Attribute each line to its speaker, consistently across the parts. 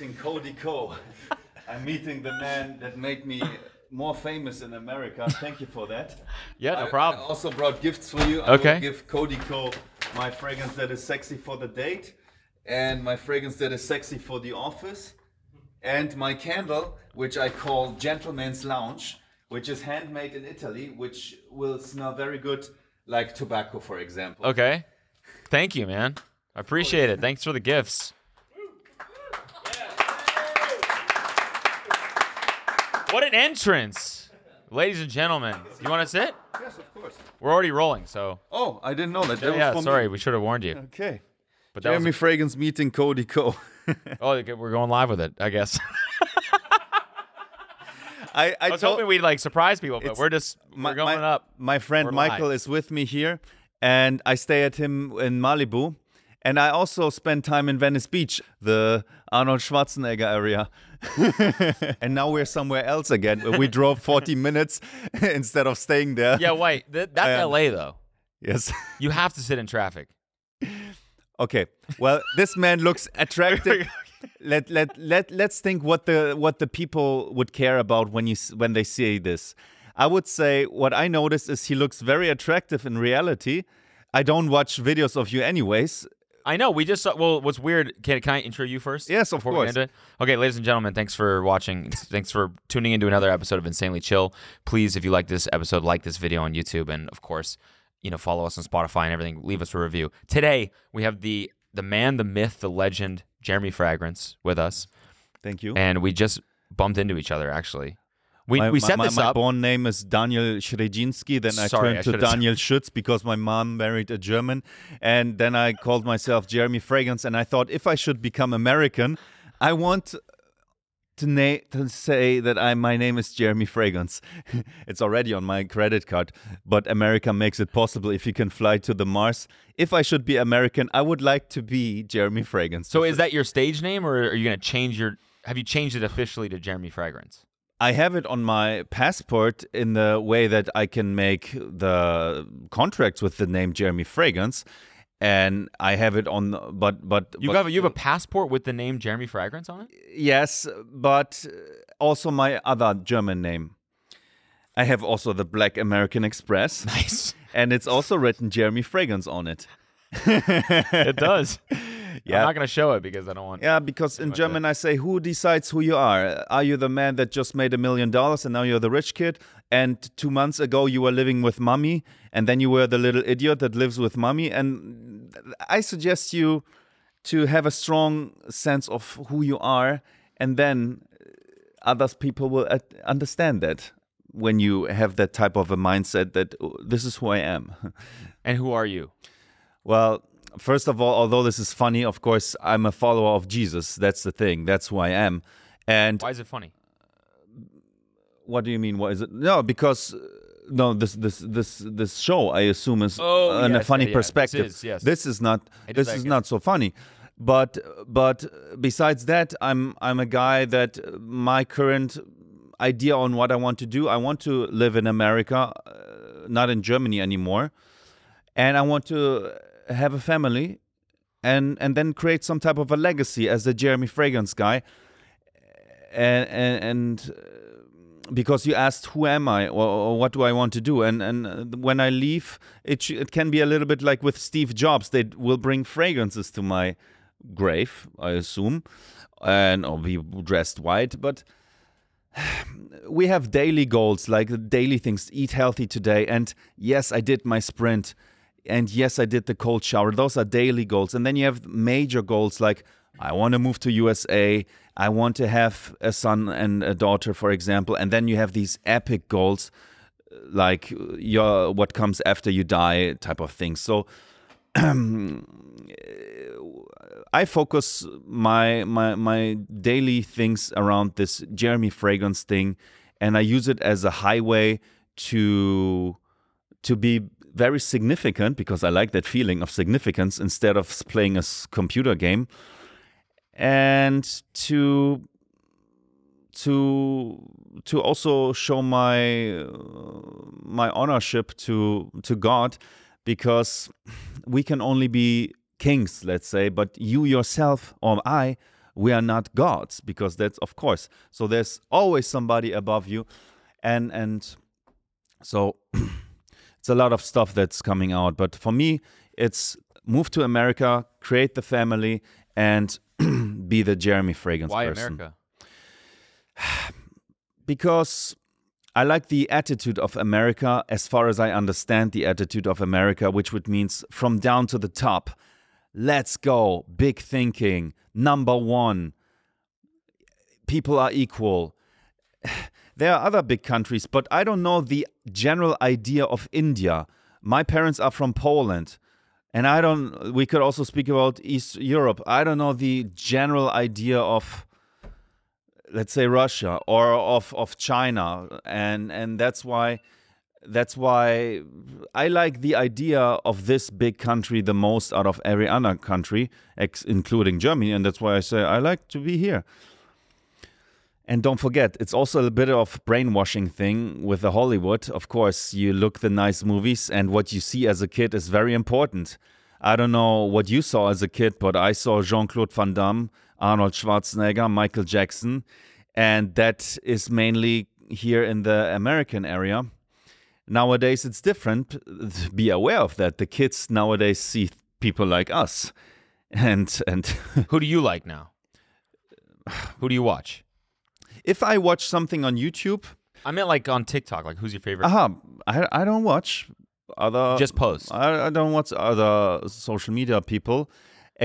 Speaker 1: meeting Cody Ko. I'm meeting the man that made me more famous in America. Thank you for that.
Speaker 2: Yeah, no
Speaker 1: I-
Speaker 2: problem.
Speaker 1: I also brought gifts for you. I
Speaker 2: Okay.
Speaker 1: will give Cody Ko. my fragrance that is sexy for the date, and my fragrance that is sexy for the office, and my candle, which I call Gentleman's Lounge, which is handmade in Italy, which will smell very good, like tobacco, for example.
Speaker 2: Okay. Thank you, man. I appreciate it. Thanks for the gifts. What an entrance. Ladies and gentlemen, you want to sit?
Speaker 1: Yes, of course.
Speaker 2: We're already rolling, so
Speaker 1: Oh, I didn't know that. that
Speaker 2: yeah. Sorry,
Speaker 1: Me.
Speaker 2: we should have warned you.
Speaker 1: Okay.
Speaker 2: But that
Speaker 1: Jeremy
Speaker 2: was,
Speaker 1: Fragrance meeting Cody Ko.
Speaker 2: oh, okay, we're going live with it, I guess.
Speaker 1: I, I,
Speaker 2: I was
Speaker 1: told
Speaker 2: hoping we'd like surprise people, but we're just we're going
Speaker 1: my,
Speaker 2: up.
Speaker 1: My friend
Speaker 2: We're
Speaker 1: Michael
Speaker 2: live.
Speaker 1: is with me here, and I stay at him in Malibu. And I also spent time in Venice Beach, the Arnold Schwarzenegger area. and now we're somewhere else again. We drove 40 minutes instead of staying there.
Speaker 2: Yeah, wait. Th- that's
Speaker 1: um,
Speaker 2: LA though.
Speaker 1: Yes.
Speaker 2: You have to sit in traffic.
Speaker 1: Okay. Well, this man looks attractive. let let let let's think what the what the people would care about when you when they see this. I would say what I noticed is he looks very attractive in reality. I don't watch videos of you anyways.
Speaker 2: I know. We just saw. Well, what's weird? Can, can I intro you first?
Speaker 1: Yes, of course.
Speaker 2: get into it? Okay, ladies and gentlemen, thanks for watching. thanks for tuning into another episode of Insanely Chill. Please, if you like this episode, like this video on YouTube, and of course, you know, follow us on Spotify and everything. Leave us a review. Today we have the the man, the myth, the legend, Jeremy Fragrance with us,
Speaker 1: Thank you.
Speaker 2: and we just bumped into each other. Actually, we
Speaker 1: my,
Speaker 2: we
Speaker 1: my-
Speaker 2: set
Speaker 1: my,
Speaker 2: this
Speaker 1: my
Speaker 2: up.
Speaker 1: born name is Daniel Schredzinski. Then I
Speaker 2: Sorry, I
Speaker 1: turned to Daniel Schütz because my mom married a German. And then I called myself Jeremy Fragrance. And I thought if I should become American, I want to, na- to say that I my name is Jeremy Fragrance. it's already on my credit card, but America makes it possible if you can fly to the Mars. If I should be American, I would like to be Jeremy Fragrance.
Speaker 2: so is that your stage name, or are you gonna change your? Have you changed it officially to Jeremy Fragrance?
Speaker 1: I have it on my passport in the way that I can make the contracts with the name Jeremy Fragrance, and I have it on. But but
Speaker 2: You
Speaker 1: but,
Speaker 2: have a, you have a passport with the name Jeremy Fragrance on it.
Speaker 1: yes, but also my other German name. I have also the Black American Express,
Speaker 2: Nice.
Speaker 1: and it's also written Jeremy Fragrance on it.
Speaker 2: It does.
Speaker 1: Yeah.
Speaker 2: I'm not gonna show it because I don't want.
Speaker 1: Yeah, because in German I say, who decides who you are? Are you the man that just made a million dollars and now you're the rich kid? And two months ago you were living with mommy, and then you were the little idiot that lives with mommy. And I suggest you to have a strong sense of who you are, and then other people will uh, understand that when you have that type of a mindset that "Oh, this is who I am.
Speaker 2: And who are you?
Speaker 1: Well, first of all, although this is funny, of course, I'm a follower of Jesus. That's the thing. That's who I am. And
Speaker 2: Why is it funny?
Speaker 1: what do you mean? What is it? No, because uh, no, this this this this show I assume is
Speaker 2: Oh,
Speaker 1: in a
Speaker 2: yes,
Speaker 1: funny
Speaker 2: yeah, yeah. This
Speaker 1: perspective.
Speaker 2: is, yes.
Speaker 1: This is not.
Speaker 2: It
Speaker 1: this
Speaker 2: is,
Speaker 1: is
Speaker 2: guess.
Speaker 1: not so funny. But but besides that, I'm I'm a guy that uh, my current idea on what I want to do. I want to live in America, uh, not in Germany anymore, and I want to have a family, and and then create some type of a legacy as the Jeremy Fragrance guy. And and, and uh, because you asked who am I or, or what do I want to do, and and uh, when I leave, it it can be a little bit like with Steve Jobs. They will bring fragrances to my grave, I assume, and I'll be dressed white, but we have daily goals like daily things. Eat healthy today. And yes i did my sprint and yes i did the cold shower. Those are daily goals. And then you have major goals like i want to move to usa i want to have a son and a daughter for example. And then you have these epic goals like your what comes after you die type of thing. So I focus my my my daily things around this Jeremy fragrance thing, and I use it as a highway to to be very significant because I like that feeling of significance instead of playing a computer game, and to to to also show my uh, my ownership to to God because we can only be kings let's say but you yourself or I we are not gods because that's of course so there's always somebody above you. And and so it's a lot of stuff that's coming out but for me it's move to America create the family and be the Jeremy Fragrance
Speaker 2: Why
Speaker 1: person
Speaker 2: America?
Speaker 1: because I like the attitude of America as far as I understand the attitude of America, which would means from down to the top. Let's go, big thinking, number one. People are equal. There are other big countries, but I don't know the general idea of India. My parents are from Poland. And I don't, we could also speak about East Europe. I don't know the general idea of let's say Russia or of of China and and that's why that's why I like the idea of this big country the most out of every other country ex- including Germany and that's why I say I like to be here and don't forget it's also a bit of brainwashing thing with the Hollywood of course you look the nice movies and what you see as a kid is very important I don't know what you saw as a kid, but I saw Jean Claude Van Damme, Arnold Schwarzenegger, Michael Jackson, and that is mainly here in the American area. Nowadays, it's different. Be aware of that. The kids nowadays see people like us, and and
Speaker 2: Who do you like now? Who do you watch?
Speaker 1: If I watch something on YouTube,
Speaker 2: I meant like on TikTok. Like, who's your favorite?
Speaker 1: aha, I I don't watch other
Speaker 2: Just posts.
Speaker 1: I, I don't watch other social media people.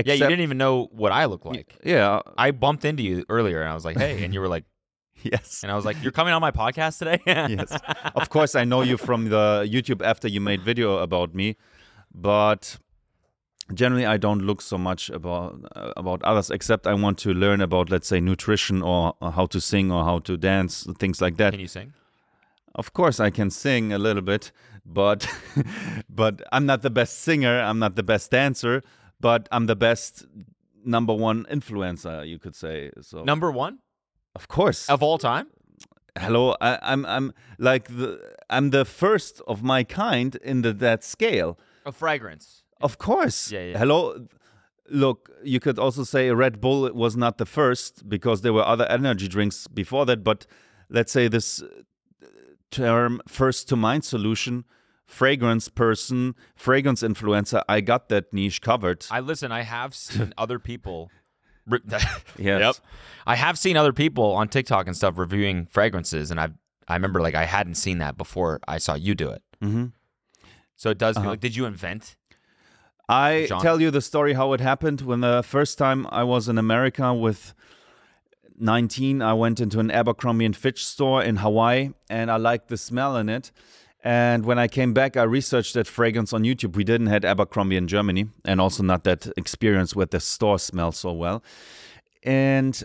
Speaker 2: yeah, you didn't even know what I look like.
Speaker 1: Yeah.
Speaker 2: I bumped into you earlier, and I was like, "Hey," and you were like,
Speaker 1: Yes.
Speaker 2: and I was like, "You're coming on my podcast today?"
Speaker 1: yes. Of course, I know you from the YouTube after you made video about me, but generally I don't look so much about uh, about others except I want to learn about let's say nutrition or, or how to sing or how to dance things like that.
Speaker 2: Can you sing?
Speaker 1: Of course, I can sing a little bit, but but I'm not the best singer. I'm not the best dancer, but I'm the best number one influencer, you could say. So
Speaker 2: Number one
Speaker 1: of course,
Speaker 2: of all time.
Speaker 1: hello I, i'm i'm like the i'm the first of my kind in the, that scale
Speaker 2: Of fragrance.
Speaker 1: Of course
Speaker 2: Yeah, yeah.
Speaker 1: hello look you could also say red bull was not the first because there were other energy drinks before that but let's say this uh, term first to mind solution fragrance person fragrance influencer i got that niche covered
Speaker 2: I listen. I have seen other people. re-
Speaker 1: Yes.
Speaker 2: Yep. I have seen other people on TikTok and stuff reviewing fragrances, and I I remember like I hadn't seen that before I saw you do it.
Speaker 1: Mhm.
Speaker 2: So it does.
Speaker 1: Uh-huh.
Speaker 2: like, did you invent?
Speaker 1: I
Speaker 2: Genre.
Speaker 1: tell you the story how it happened. When the first time I was in America with 19, I went into an Abercrombie and Fitch store in Hawaii, and I liked the smell in it. And when I came back, I researched that fragrance on YouTube. We didn't had Abercrombie in Germany, and also not that experience where the store smell so well. And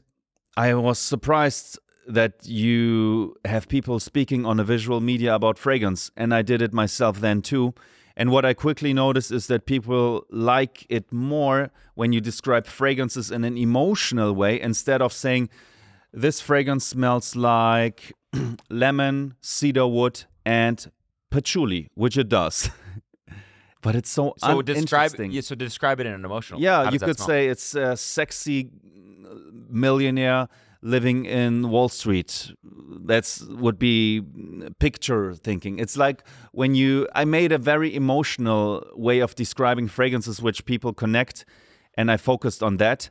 Speaker 1: I was surprised that you have people speaking on a visual media about fragrance, and I did it myself then too. And what I quickly noticed is that people like it more when you describe fragrances in an emotional way instead of saying, This fragrance smells like lemon, cedar wood, and patchouli, which it does. but it's so,
Speaker 2: So describe. Yeah, so describe it in an emotional.
Speaker 1: Yeah, you could
Speaker 2: smell?
Speaker 1: say it's a sexy uh, millionaire living in Wall Street. That's would be picture thinking. It's like when you I made a very emotional way of describing fragrances which people connect and I focused on that.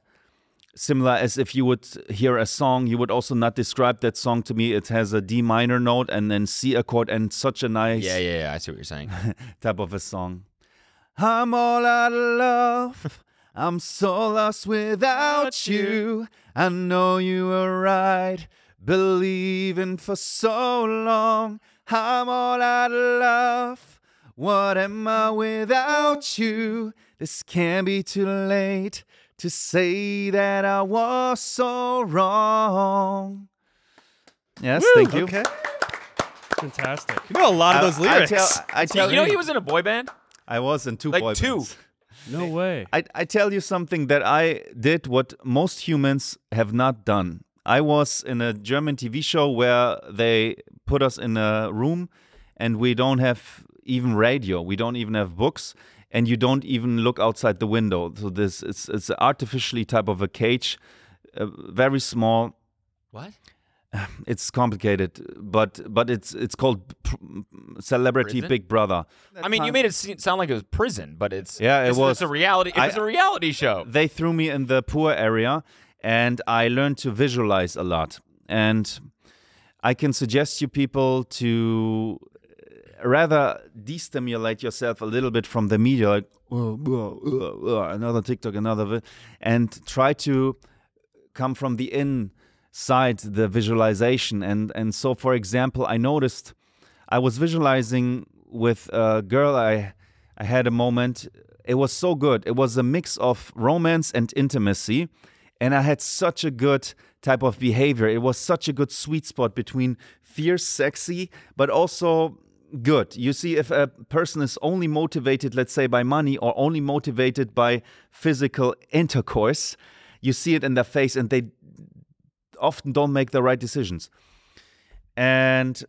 Speaker 1: Similar as if you would hear a song, you would also not describe that song to me. It has a D minor note and then C chord and such a nice
Speaker 2: Yeah, yeah, yeah. I see what you're saying.
Speaker 1: type of a song. I'm all out of love. I'm so lost without you. I know you were right, believing for so long. I'm all out of love. What am I without you? This can't be too late to say that I was so wrong. Yes, thank you.
Speaker 3: Okay. Fantastic. You know a lot of those
Speaker 1: I- I
Speaker 3: lyrics.
Speaker 1: tell- I tell
Speaker 2: you know he was in a boy band.
Speaker 1: I was in two
Speaker 2: Like
Speaker 1: boy
Speaker 2: two.
Speaker 1: bands.
Speaker 3: No way.
Speaker 1: I, I tell you something that I did what most humans have not done. I was in a German TV show where they put us in a room and we don't have even radio, we don't even have books, and you don't even look outside the window. So this it's it's artificially type of a cage, uh, very small.
Speaker 2: What?
Speaker 1: It's complicated, but but it's it's called pr- Celebrity
Speaker 2: Prison?
Speaker 1: Big Brother.
Speaker 2: I mean, you made it se- sound like it was prison, but it's
Speaker 1: Yeah, it was.
Speaker 2: It's a reality. It
Speaker 1: I-
Speaker 2: was a reality show.
Speaker 1: they threw me in the poor area and I learned to visualize a lot. And I can suggest you people to uh, rather destimulate yourself a little bit from the media, like "Oh, oh, oh, oh," another TikTok, another, vi-" and try to come from the inside the visualization. And and so, for example, I noticed I was visualizing with a girl I I had a moment. It was so good. It was a mix of romance and intimacy. And I had such a good type of behavior. It was such a good sweet spot between fierce, sexy, but also good. You see, if a person is only motivated, let's say, by money or only motivated by physical intercourse, you see it in their face and they often don't make the right decisions. And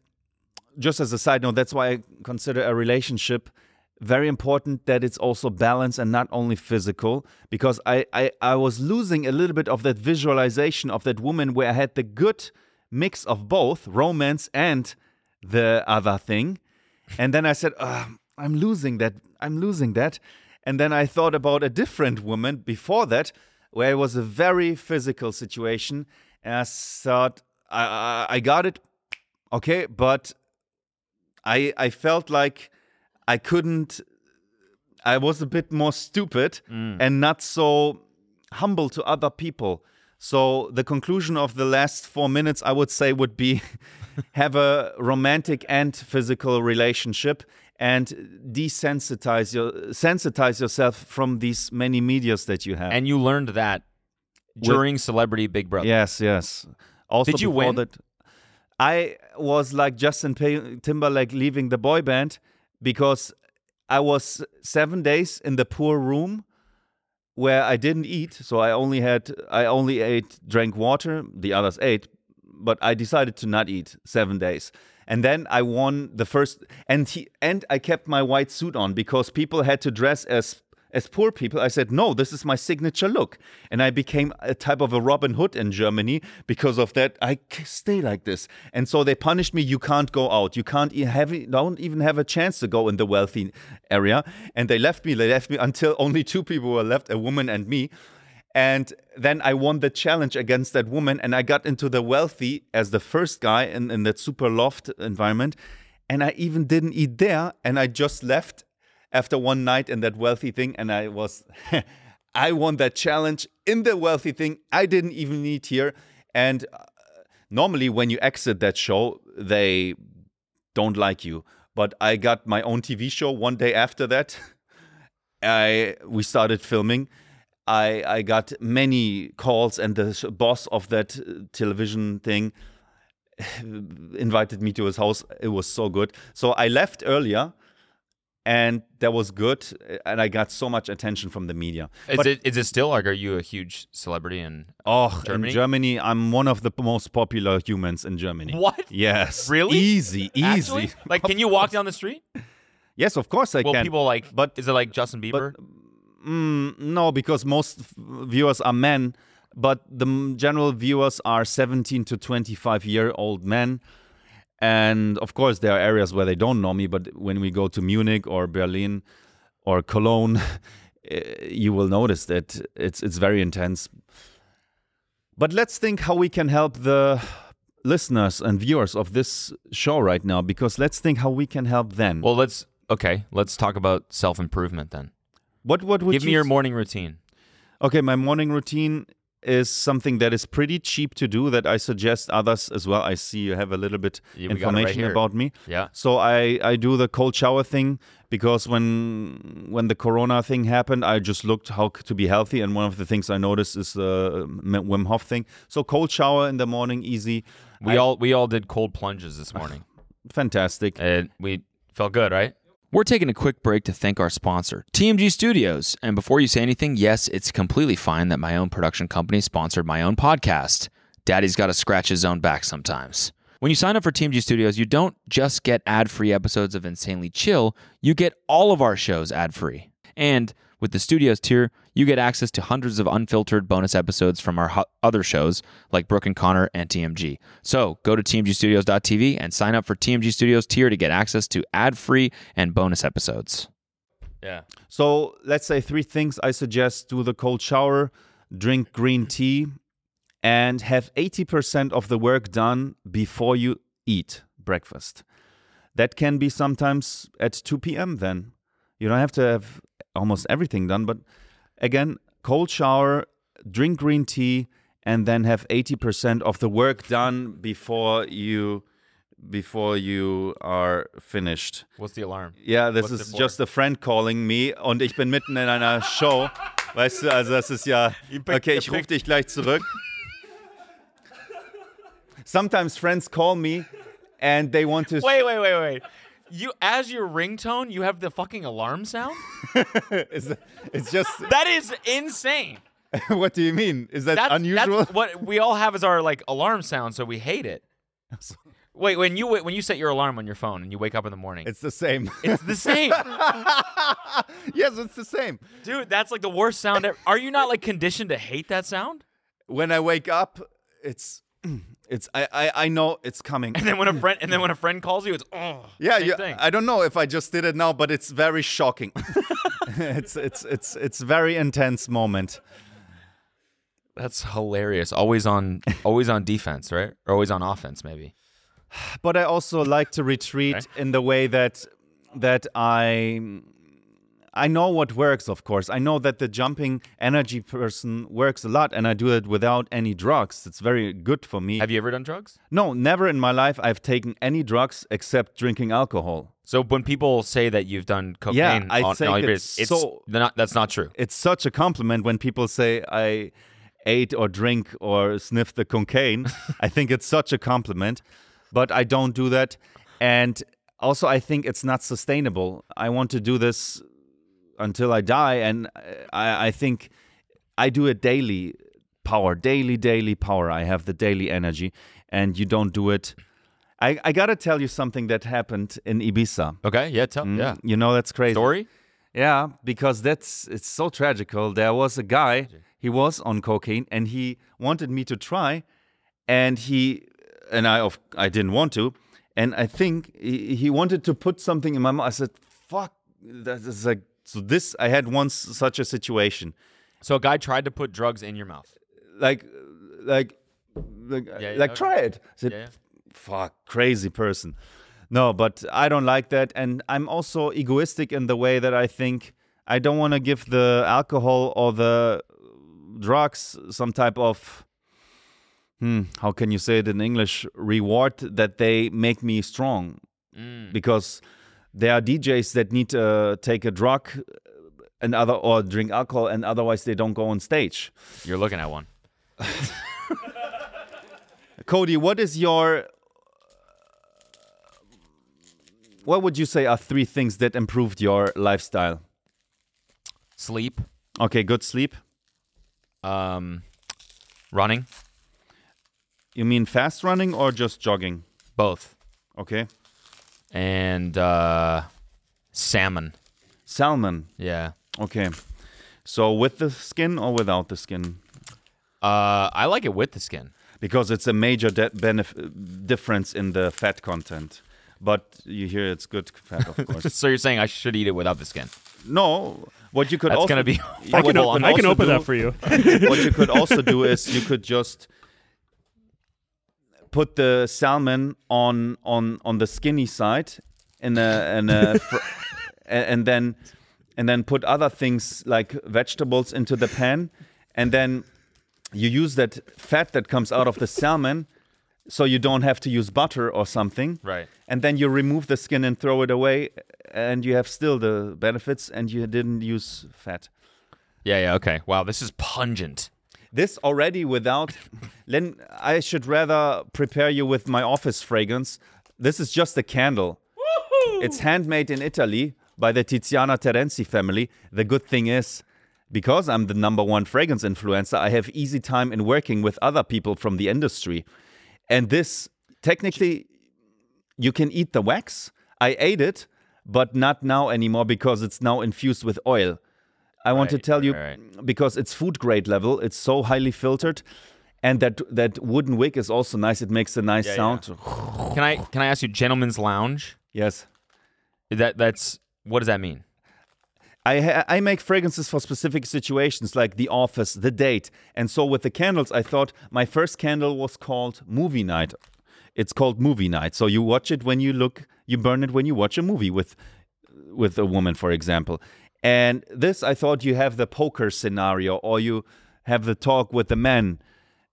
Speaker 1: just as a side note, that's why I consider a relationship very important that it's also balanced and not only physical. Because I, I, I was losing a little bit of that visualization of that woman where I had the good mix of both romance and the other thing. And then I said, "Ugh, I'm losing that. I'm losing that. And then I thought about a different woman before that, where it was a very physical situation. And I thought, I, I, I got it. Okay, but I I felt like I couldn't I was a bit more stupid mm. and not so humble to other people. So the conclusion of the last 4 minutes I would say would be have a romantic and physical relationship and desensitize your sensitize yourself from these many medias that you have.
Speaker 2: and you learned that during Celebrity Big Brother.
Speaker 1: Yes, yes. Also,
Speaker 2: Did you win?
Speaker 1: That, I was like Justin Timberlake leaving the boy band because I was seven days in the poor room where I didn't eat. So I only had, I only ate, drank water. The others ate, but I decided to not eat seven days. And then I won the first, and he, and I kept my white suit on because people had to dress as as poor people, I said, no, this is my signature look. And I became a type of a Robin Hood in Germany because of that. I stay like this. And so they punished me. You can't go out. You can't e- have, don't even have a chance to go in the wealthy area. And they left me. They left me until only two people were left, a woman and me. And then I won the challenge against that woman. And I got into the wealthy as the first guy in, in that super loft environment. And I even didn't eat there. And I just left after one night in that wealthy thing and i was i won that challenge in the wealthy thing i didn't even eat here. And uh, normally when you exit that show they don't like you. But i got my own tv show one day after that. I we started filming. I i got many calls and the boss of that uh, television thing invited me to his house. It was so good. So i left earlier and that was good and i got so much attention from the media
Speaker 2: Is
Speaker 1: But-
Speaker 2: it is it still like are you a huge celebrity in
Speaker 1: oh
Speaker 2: Germany?
Speaker 1: in germany i'm one of the most popular humans in germany
Speaker 2: What?
Speaker 1: yes
Speaker 2: Really?
Speaker 1: easy easy
Speaker 2: Actually? Like can you walk down the street?
Speaker 1: yes of course i
Speaker 2: Well,
Speaker 1: can
Speaker 2: people like
Speaker 1: but
Speaker 2: is it like Justin Bieber?
Speaker 1: Mm, no, because most viewers are men, but the m- general viewers are 17 to 25 year old men. And of course, there are areas where they don't know me, but when we go to Munich or Berlin or Cologne, eh, you will notice that it's it's very intense. But let's think how we can help the listeners and viewers of this show right now, because let's think how we can help them.
Speaker 2: well, let's okay, let's talk about self-improvement then.
Speaker 1: what what would
Speaker 2: Give me your morning routine.
Speaker 1: Okay, my morning routine is something that is pretty cheap to do that I suggest others as well. I see you have a little bit
Speaker 2: Yeah, it right
Speaker 1: information about me.
Speaker 2: Yeah.
Speaker 1: So I, I do the cold shower thing because when when the corona thing happened, I just looked how to be healthy and one of the things I noticed is the uh, Wim Hof thing. So cold shower in the morning easy.
Speaker 2: We
Speaker 1: I-
Speaker 2: all we all did cold plunges this morning.
Speaker 1: fantastic.
Speaker 2: It, we felt good, right? We're taking a quick break to thank our sponsor, TMG Studios. And before you say anything, yes, it's completely fine that my own production company sponsored my own podcast. Daddy's got to scratch his own back sometimes. When you sign up for TMG Studios, you don't just get ad free episodes of Insanely Chill, you get all of our shows ad free. And with the Studios tier, you get access to hundreds of unfiltered bonus episodes from our ho- other shows like Brooke and Connor and TMG. So go to tmgstudios.tv and sign up for TMG Studios tier to get access to ad free and bonus episodes. Yeah.
Speaker 1: So let's say three things I suggest: do the cold shower, drink green tea, and have 80% of the work done before you eat breakfast. That can be sometimes at 2 p.m. Then you don't have to have almost everything done, but again, cold shower, drink green tea, and then have 80% of the work done before you before you are finished.
Speaker 2: What's the alarm?
Speaker 1: Yeah, this
Speaker 2: What's for?
Speaker 1: just a friend calling me und ich bin mitten in einer Show. Weißt du, also das ist ja. Okay, ich rufe dich gleich zurück. Sometimes friends call me and they want to.
Speaker 2: Wait, wait, wait, wait. You, as your ringtone, you have the fucking alarm sound?
Speaker 1: It's, it's just.
Speaker 2: That is insane.
Speaker 1: what do you mean? Is that
Speaker 2: That's,
Speaker 1: unusual?
Speaker 2: that's what we all have as our like alarm sound, so we hate it. Wait, when you when you set your alarm on your phone and you wake up in the morning,
Speaker 1: it's the same.
Speaker 2: it's the same,
Speaker 1: yes, it's the same.
Speaker 2: dude. That's like the worst sound. Ever. Are you not like conditioned to hate that sound?
Speaker 1: When I wake up, it's. It's I, I I know it's coming.
Speaker 2: And then when a friend and then when a friend calls you, it's oh
Speaker 1: Yeah,
Speaker 2: same
Speaker 1: you,
Speaker 2: thing.
Speaker 1: I don't know if I just did it now, but it's very shocking. it's it's it's it's very intense moment.
Speaker 2: That's hilarious. Always on always on defense, right? Or always on offense, maybe.
Speaker 1: But I also like to retreat
Speaker 2: Okay.
Speaker 1: in the way that that I I know what works, of course. I know that the jumping energy person works a lot, and I do it without any drugs. It's very good for me.
Speaker 2: Have you ever done drugs?
Speaker 1: no, never in my life I've taken any drugs except drinking alcohol.
Speaker 2: So when people say that you've done cocaine,
Speaker 1: Yeah, I
Speaker 2: on,
Speaker 1: think it's
Speaker 2: it's
Speaker 1: so-
Speaker 2: not, that's not true.
Speaker 1: It's such a compliment when people say I ate or drink or sniff the cocaine. I think it's such a compliment, but I don't do that. And also, I think it's not sustainable. I want to do this until I die, and uh, I, I think I do it daily. Power, daily, daily power. I have the daily energy, and you don't do it. I, I gotta tell you something that happened in Ibiza.
Speaker 2: Okay, yeah, tell mm, yeah.
Speaker 1: You know that's crazy.
Speaker 2: Story?
Speaker 1: Yeah, because that's it's so tragical. There was a guy, he was on cocaine and he wanted me to try and he and I of I didn't want to and I think he, he wanted to put something in my mouth. I said, "Fuck, that is like so this I had once such a situation.
Speaker 2: So a guy tried to put drugs in your mouth.
Speaker 1: Like like like,
Speaker 2: Yeah, yeah,
Speaker 1: like
Speaker 2: okay.
Speaker 1: try it. I said,
Speaker 2: yeah.
Speaker 1: fuck crazy person no but i don't like that and i'm also egoistic in the way that i think i don't want to give the alcohol or the drugs some type of hmm, how can you say it in english reward that they make me strong
Speaker 2: Mm.
Speaker 1: because there are djs that need to take a drug and other or drink alcohol and otherwise they don't go on stage
Speaker 2: You're looking at one.
Speaker 1: Cody, what is your what would you say are three things that improved your lifestyle?
Speaker 2: Sleep,
Speaker 1: Okay, good sleep.
Speaker 2: um, running,
Speaker 1: You mean fast running or just jogging?
Speaker 2: both,
Speaker 1: Okay.
Speaker 2: And uh, salmon.
Speaker 1: Salmon.
Speaker 2: Yeah.
Speaker 1: Okay. So with the skin or without the skin?
Speaker 2: Uh, I like it with the skin.
Speaker 1: Because it's a major de- benef- difference in the fat content. But you hear it's good fat, of course.
Speaker 2: So you're saying I should eat it without the skin?
Speaker 1: no, what you could
Speaker 2: That's
Speaker 1: also
Speaker 2: gonna be
Speaker 3: I can, open, I can open
Speaker 1: do-
Speaker 3: that for you.
Speaker 1: what you could also do is you could just put the salmon on on on the skinny side in a in a fr- and then and then put other things like vegetables into the pan and then you use that fat that comes out of the salmon so you don't have to use butter or something
Speaker 2: Right.
Speaker 1: and then you remove the skin and throw it away and you have still the benefits and you didn't use fat
Speaker 2: Yeah, yeah, okay. Wow, this is pungent.
Speaker 1: This already without then i should rather prepare you with my office fragrance this is just a candle. It's handmade in Italy by the Tiziana Terenzi family. The good thing is, because I'm the number one fragrance influencer, I have easy time in working with other people from the industry. And this, technically, you can eat the wax. I ate it, but not now anymore because it's now infused with oil. I want to tell you
Speaker 2: right,
Speaker 1: because it's food grade level. It's so highly filtered, and that that wooden wick is also nice. It makes a nice
Speaker 2: Yeah,
Speaker 1: sound.
Speaker 2: Can I can I ask you, gentleman's lounge?
Speaker 1: Yes,
Speaker 2: That that's what does that mean?
Speaker 1: I I make fragrances for specific situations like the office, the date, and so with the candles, I thought my first candle was called Movie Night. It's called Movie Night. So you watch it when you look, you burn it when you watch a movie with with a woman, for example. And this, I thought you have the poker scenario, or you have the talk with the men,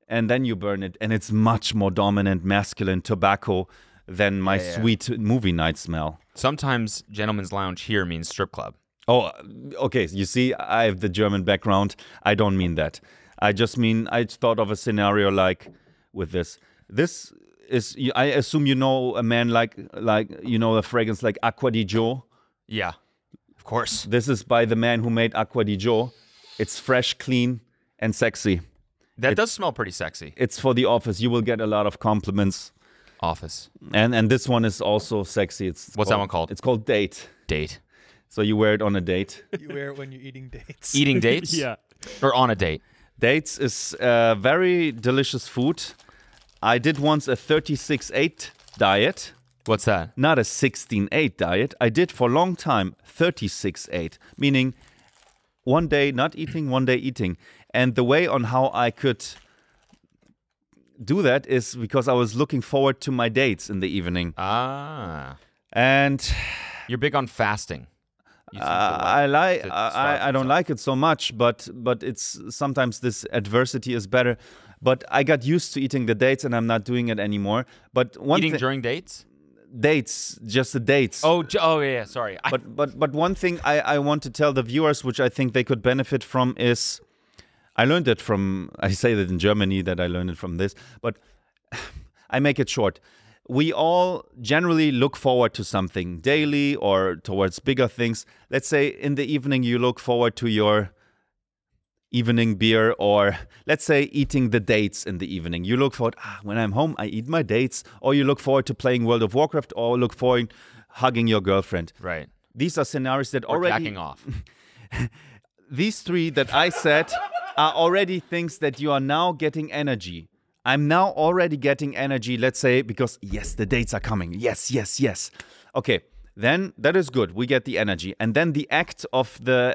Speaker 1: and then you burn it, and it's much more dominant, masculine tobacco than my
Speaker 2: yeah.
Speaker 1: sweet movie night smell.
Speaker 2: Sometimes gentleman's lounge here means strip club.
Speaker 1: Oh, uh, okay. You see, I have the German background. I don't mean that. I just mean I thought of a scenario like with this. This is. I assume you know a man like like you know a fragrance like Acqua di Gio.
Speaker 2: Yeah, course.
Speaker 1: This is by the man who made Acqua di Gio. It's fresh, clean, and sexy.
Speaker 2: That does smell pretty sexy.
Speaker 1: It's for the office. You will get a lot of compliments.
Speaker 2: Office
Speaker 1: And and this one is also sexy. It's
Speaker 2: What's that one called?
Speaker 1: It's called date.
Speaker 2: date.
Speaker 1: So you wear it on a date.
Speaker 3: You wear it when you're eating dates.
Speaker 2: Eating dates.
Speaker 3: yeah.
Speaker 2: Or on a date.
Speaker 1: Dates is uh, very delicious food. I did once a 36-8 diet,
Speaker 2: What's that?
Speaker 1: not a 16-8 diet. I did for a long time 36-8, meaning one day not eating, one day eating. And the way on how I could do that is because I was looking forward to my dates in the evening.
Speaker 2: Ah,
Speaker 1: And
Speaker 2: you're big on fasting. You seem to
Speaker 1: Uh, I like I, I don't like it so much, but but it's sometimes this adversity is better. But I got used to eating the dates, and I'm not doing it anymore. But one
Speaker 2: eating during dates.
Speaker 1: Dates, just the dates.
Speaker 2: Oh, oh yeah. Sorry.
Speaker 1: But but but one thing I I want to tell the viewers, which I think they could benefit from, is I learned it from I say that in Germany that I learned it from this, but I make it short. We all generally look forward to something daily or towards bigger things. Let's say in the evening you look forward to your evening beer or let's say eating the dates in the evening. You look forward, ah, when I'm home, I eat my dates, or you look forward to playing World of Warcraft or look forward hugging your girlfriend.
Speaker 2: right.
Speaker 1: These are scenarios that
Speaker 2: Or
Speaker 1: already
Speaker 2: jacking off.
Speaker 1: these three that I said are already things that you are now getting energy. I'm now already getting energy, let's say, because yes, the dates are coming. Yes, yes, yes. Okay, then that is good. We get the energy. And then the act of the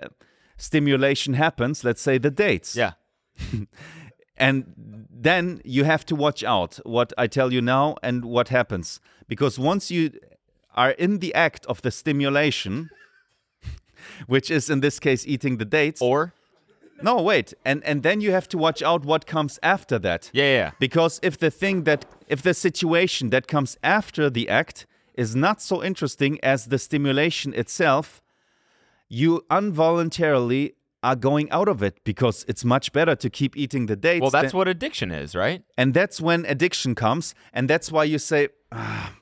Speaker 1: stimulation happens, let's say the dates.
Speaker 2: Yeah.
Speaker 1: And then you have to watch out what I tell you now and what happens. Because once you are in the act of the stimulation, which is in this case eating the dates,
Speaker 2: Or
Speaker 1: no, wait. And and then you have to watch out what comes after that.
Speaker 2: yeah, yeah.
Speaker 1: Because if the thing that if the situation that comes after the act is not so interesting as the stimulation itself, you involuntarily are going out of it because it's much better to keep eating the dates.
Speaker 2: Well, that's
Speaker 1: than-
Speaker 2: what addiction is, right?
Speaker 1: and that's when addiction comes, and that's why you say, ah,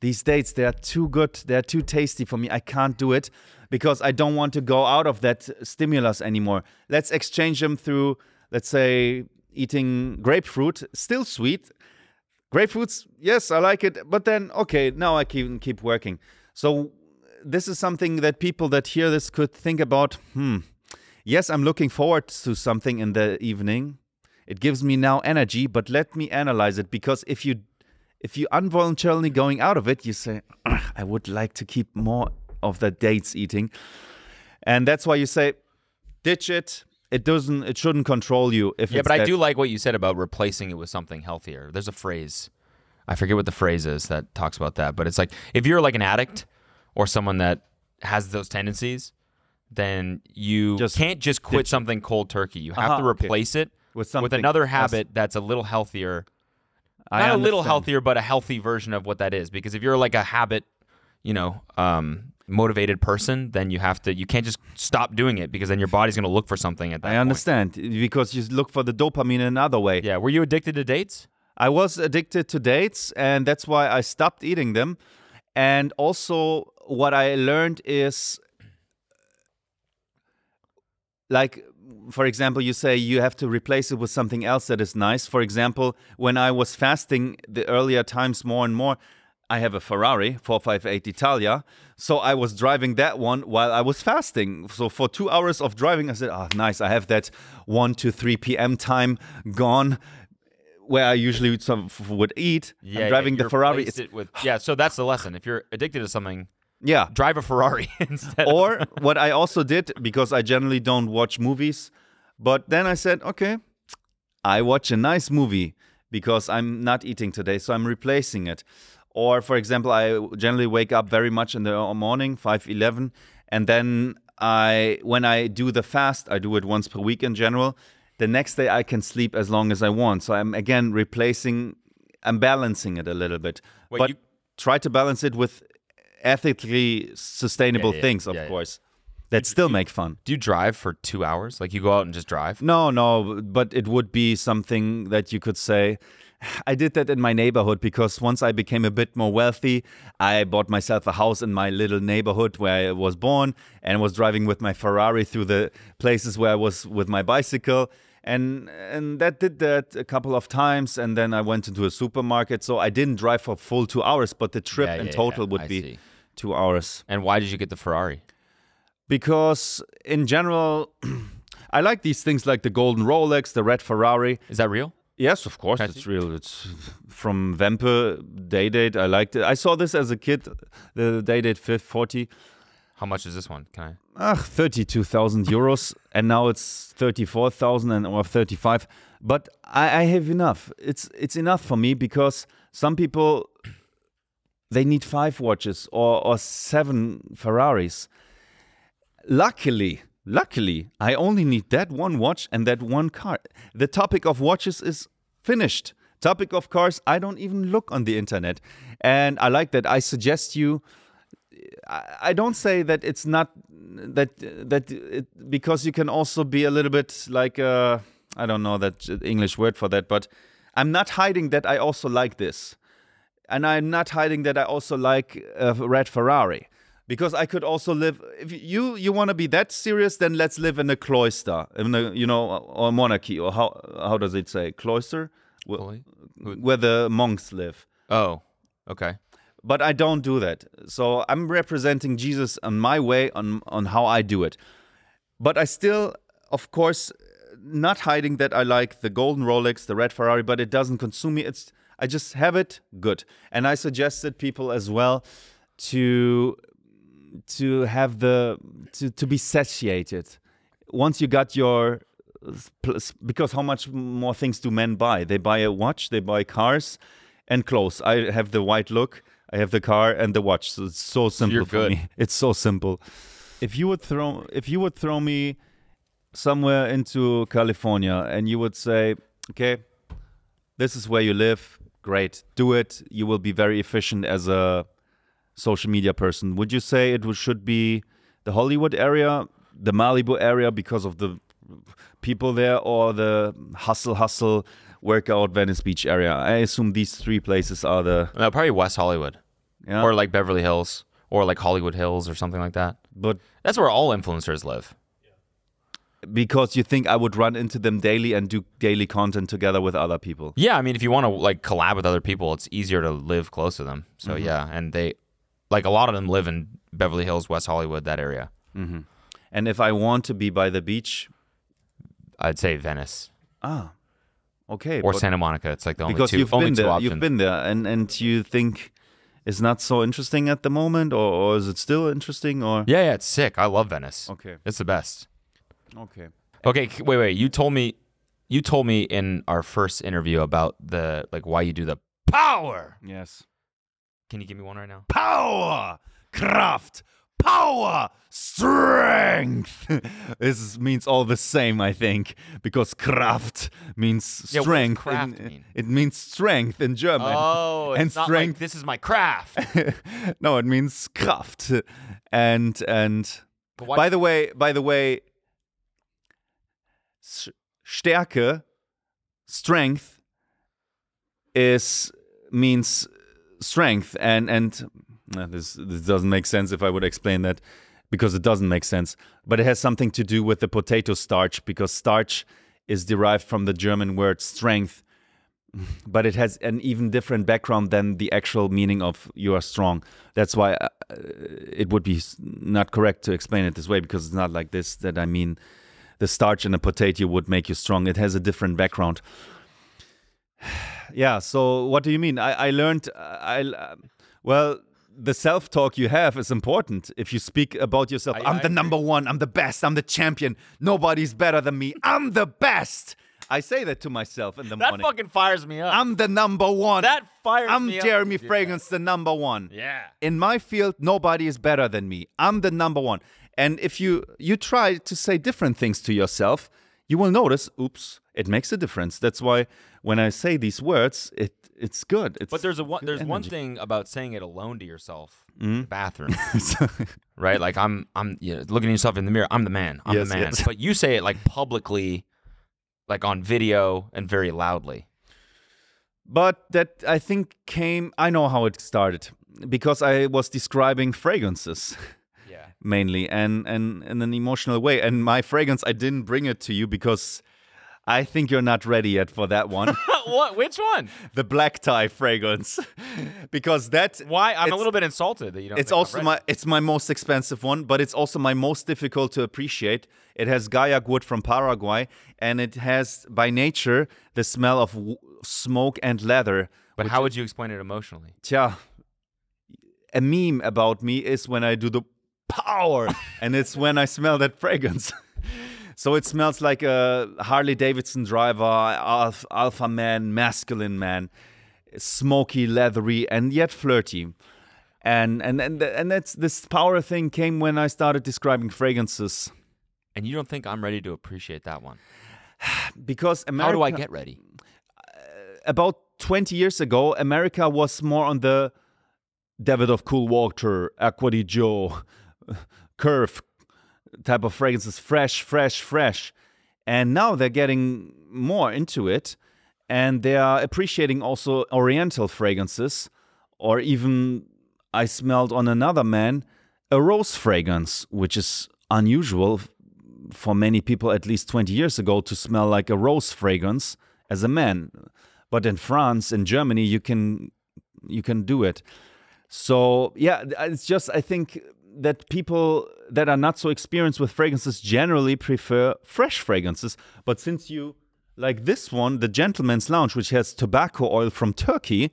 Speaker 1: these dates they are too good, they are too tasty for me. I can't do it because I don't want to go out of that stimulus anymore. Let's exchange them through, let's say, eating grapefruit, still sweet. Grapefruits, yes, I like it, but then okay, now I can keep working. So this is something that people that hear this could think about. Hmm. Yes, I'm looking forward to something in the evening. It gives me now energy, but let me analyze it because if you if you involuntarily going out of it, you say, I would like to keep more of the dates eating. And that's why you say, ditch it. It doesn't it shouldn't control you if
Speaker 2: Yeah, but I
Speaker 1: that-
Speaker 2: do like what you said about replacing it with something healthier. There's a phrase. I forget what the phrase is that talks about that, but it's like if you're like an addict or someone that has those tendencies, then you
Speaker 1: Just
Speaker 2: can't just quit
Speaker 1: ditch
Speaker 2: something cold turkey. You have
Speaker 1: Uh-huh,
Speaker 2: to
Speaker 1: okay.
Speaker 2: replace it
Speaker 1: With something-
Speaker 2: another habit that's a little healthier.
Speaker 1: I
Speaker 2: Not a little
Speaker 1: understand.
Speaker 2: healthier, but a healthy version of what that is. Because if you're like a habit, you know, um, motivated person, then you have to. You can't just stop doing it because then your body's going to look for something at that.
Speaker 1: I
Speaker 2: point.
Speaker 1: understand because you look for the dopamine in another way.
Speaker 2: Yeah. Were you addicted to dates?
Speaker 1: I was addicted to dates, and that's why I stopped eating them. And also, what I learned is like for example you say you have to replace it with something else that is nice. For example when i was fasting the earlier times more and more i have a ferrari 458 italia. So i was driving that one while i was fasting. So for two hours of driving i said oh nice i have that 1 to 3 p.m time gone where i usually some would eat
Speaker 2: Yeah,
Speaker 1: I'm driving
Speaker 2: you
Speaker 1: the ferrari it's,
Speaker 2: it with yeah. So that's the lesson. If you're addicted to something,
Speaker 1: yeah
Speaker 2: drive a Ferrari instead.
Speaker 1: or what I also did because I generally don't watch movies, but then I said, okay, I watch a nice movie because I'm not eating today, so I'm replacing it. Or for example, I generally wake up very much in the morning, 5:11, and then I when I do the fast, I do it once per week in general. The next day I can sleep as long as I want. So I'm again replacing I'm balancing it a little bit. But
Speaker 2: you-
Speaker 1: try to balance it with ethically sustainable
Speaker 2: yeah,
Speaker 1: things, of
Speaker 2: yeah, yeah.
Speaker 1: course, that still make fun.
Speaker 2: Do you drive for two hours? Like you go out and just drive?
Speaker 1: No, no, but it would be something that you could say. I did that in my neighborhood because once I became a bit more wealthy, I bought myself a house in my little neighborhood where I was born and was driving with my Ferrari through the places where I was with my bicycle. And and that did that a couple of times and then I went into a supermarket. So I didn't drive for full two hours, but the trip
Speaker 2: Yeah,
Speaker 1: in
Speaker 2: yeah,
Speaker 1: total
Speaker 2: yeah,
Speaker 1: would
Speaker 2: I
Speaker 1: be
Speaker 2: see.
Speaker 1: two hours.
Speaker 2: And why did you get the Ferrari?
Speaker 1: because in general i like these things like the golden rolex the red ferrari
Speaker 2: Is that real?
Speaker 1: yes of course it's real it's from Wempe day date i liked it i saw this as a kid the day date 40
Speaker 2: How much is this one? Can I?
Speaker 1: ah, 32000 euros and now it's 34000 and or 35 but I, I have enough. It's it's enough for me because some people they need five watches or, or seven ferraris. Luckily luckily i only need that one watch and that one car. The topic of watches is finished. Topic of cars i don't even look on the internet. And i like that. I suggest you I I don't say that it's not that that it, because you can also be a little bit like uh, I don't know that English word for that, but I'm not hiding that I also like this, and I'm not hiding that I also like a red Ferrari, because I could also live. If you you want to be that serious, then let's live in a cloister, in a, you know, or monarchy, or how how does it say cloister, Wh-
Speaker 2: Fully? Who-
Speaker 1: where the monks live
Speaker 2: Oh, okay.
Speaker 1: But I don't do that. So I'm representing Jesus on my way on on how I do it. But I still, of course, not hiding that I like the golden Rolex, the red Ferrari, but it doesn't consume me. It's I just have it, good. And I suggested people as well to to have the to to be satiated. Once you got your because how much more things do men buy? They buy a watch, they buy cars and clothes. I have the white look, I have the car and the watch. So it's so simple
Speaker 2: you're
Speaker 1: for
Speaker 2: good.
Speaker 1: me. It's so simple. If you would throw if you would throw me somewhere into California and you would say, "Okay, this is where you live. Great. Do it. You will be very efficient as a social media person." Would you say it should be the Hollywood area, the Malibu area because of the people there or the hustle hustle workout Venice Beach area? I assume these three places are the
Speaker 2: No, probably West Hollywood
Speaker 1: yeah.
Speaker 2: or like Beverly Hills or like Hollywood Hills or something like that.
Speaker 1: but
Speaker 2: That's where all influencers live.
Speaker 1: because you think I would run into them daily and do daily content together with other people.
Speaker 2: Yeah, I mean, if you want to like collab with other people, it's easier to live close to them. So
Speaker 1: Mm-hmm.
Speaker 2: yeah, and they like a lot of them live in Beverly Hills, West Hollywood, that area.
Speaker 1: And if I want to be by the beach,
Speaker 2: I'd say Venice
Speaker 1: ah, okay,
Speaker 2: or Santa Monica. It's like the only
Speaker 1: because
Speaker 2: two.
Speaker 1: you've
Speaker 2: only
Speaker 1: been
Speaker 2: two
Speaker 1: there,
Speaker 2: options.
Speaker 1: you've been there, and and you think it's not so interesting at the moment, or, or is it still interesting? Or
Speaker 2: Yeah, yeah, it's sick. I love Venice.
Speaker 1: okay,
Speaker 2: It's the best.
Speaker 1: okay,
Speaker 2: Okay, wait, wait. You told me, you told me in our first interview about the like why you do the power.
Speaker 1: yes,
Speaker 2: Can you give me one right now?
Speaker 1: power, Kraft, power, strength. this means all the same, I think, because Kraft means
Speaker 2: Yeah,
Speaker 1: strength.
Speaker 2: Kraft
Speaker 1: in-
Speaker 2: mean?
Speaker 1: It means strength in German.
Speaker 2: Oh, it's
Speaker 1: and strength.
Speaker 2: like this is my craft.
Speaker 1: no, it means Kraft. And and by the way, by the way, Stärke, strength is means strength and and this this doesn't make sense if I would explain that because it doesn't make sense. But it has something to do with the potato starch because starch is derived from the German word strength, but it has an even different background than the actual meaning of you are strong. That's why uh, it would be not correct to explain it this way because it's not like this that I mean the starch in a potato would make you strong. It has a different background. Yeah. So what do you mean? I, I learned. uh, I uh, well, the self talk you have is important. If you speak about yourself,
Speaker 2: I-
Speaker 1: I'm
Speaker 2: I
Speaker 1: the number one. I'm the best. I'm the champion. Nobody's better than me. I'm the best. I say that to myself in the
Speaker 2: That
Speaker 1: morning.
Speaker 2: fucking fires me up.
Speaker 1: I'm the number one.
Speaker 2: that fires me up. I'm me.
Speaker 1: Jeremy
Speaker 2: Yeah.
Speaker 1: Fragrance, the number one.
Speaker 2: Yeah.
Speaker 1: In my field, nobody is better than me. I'm the number one. And if you you try to say different things to yourself, you will notice, oops, it makes a difference. That's why when I say these words, it it's good. It's
Speaker 2: But there's a one, there's one thing about saying it alone to yourself,
Speaker 1: Mm-hmm.
Speaker 2: in the bathroom, right? Like I'm, I'm, you know, looking at yourself in the mirror. I'm the man. I'm
Speaker 1: Yes,
Speaker 2: the man.
Speaker 1: yes.
Speaker 2: But you say it like publicly, like on video and very loudly.
Speaker 1: But that I think came. I know how it started because I was describing fragrances.
Speaker 2: Yeah.
Speaker 1: mainly and and in an emotional way and my fragrance i didn't bring it to you because i think you're not ready yet for that one
Speaker 2: what? Which one?
Speaker 1: the black tie fragrance because that
Speaker 2: Why? I'm a little bit insulted that you don't.
Speaker 1: it's also my it's my most expensive one but it's also my most difficult to appreciate it has guaiac wood from paraguay and it has by nature the smell of w- smoke and leather
Speaker 2: But how would you explain it emotionally?
Speaker 1: Tja, a meme about me is when I do the power, and it's when I smell that fragrance. So it smells like a Harley Davidson driver, alpha, alpha man, masculine man, smoky, leathery, and yet flirty. And and and and that's this power thing came when I started describing fragrances
Speaker 2: And you don't think I'm ready to appreciate that one?
Speaker 1: because America, How
Speaker 2: do I get ready?
Speaker 1: Uh, about 20 years ago, America was more on the Davidoff Cool Water, Acqua di Gio, Curve type of fragrances, fresh, fresh, fresh. And now they're getting more into it and they are appreciating also oriental fragrances or even I smelled on another man a rose fragrance, which is unusual for many people at least 20 years ago to smell like a rose fragrance as a man. But in France, in Germany, you can you can do it. So yeah, it's just I think that people that are not so experienced with fragrances generally prefer fresh fragrances. But since you like this one, the Gentleman's Lounge, which has tobacco oil from Turkey,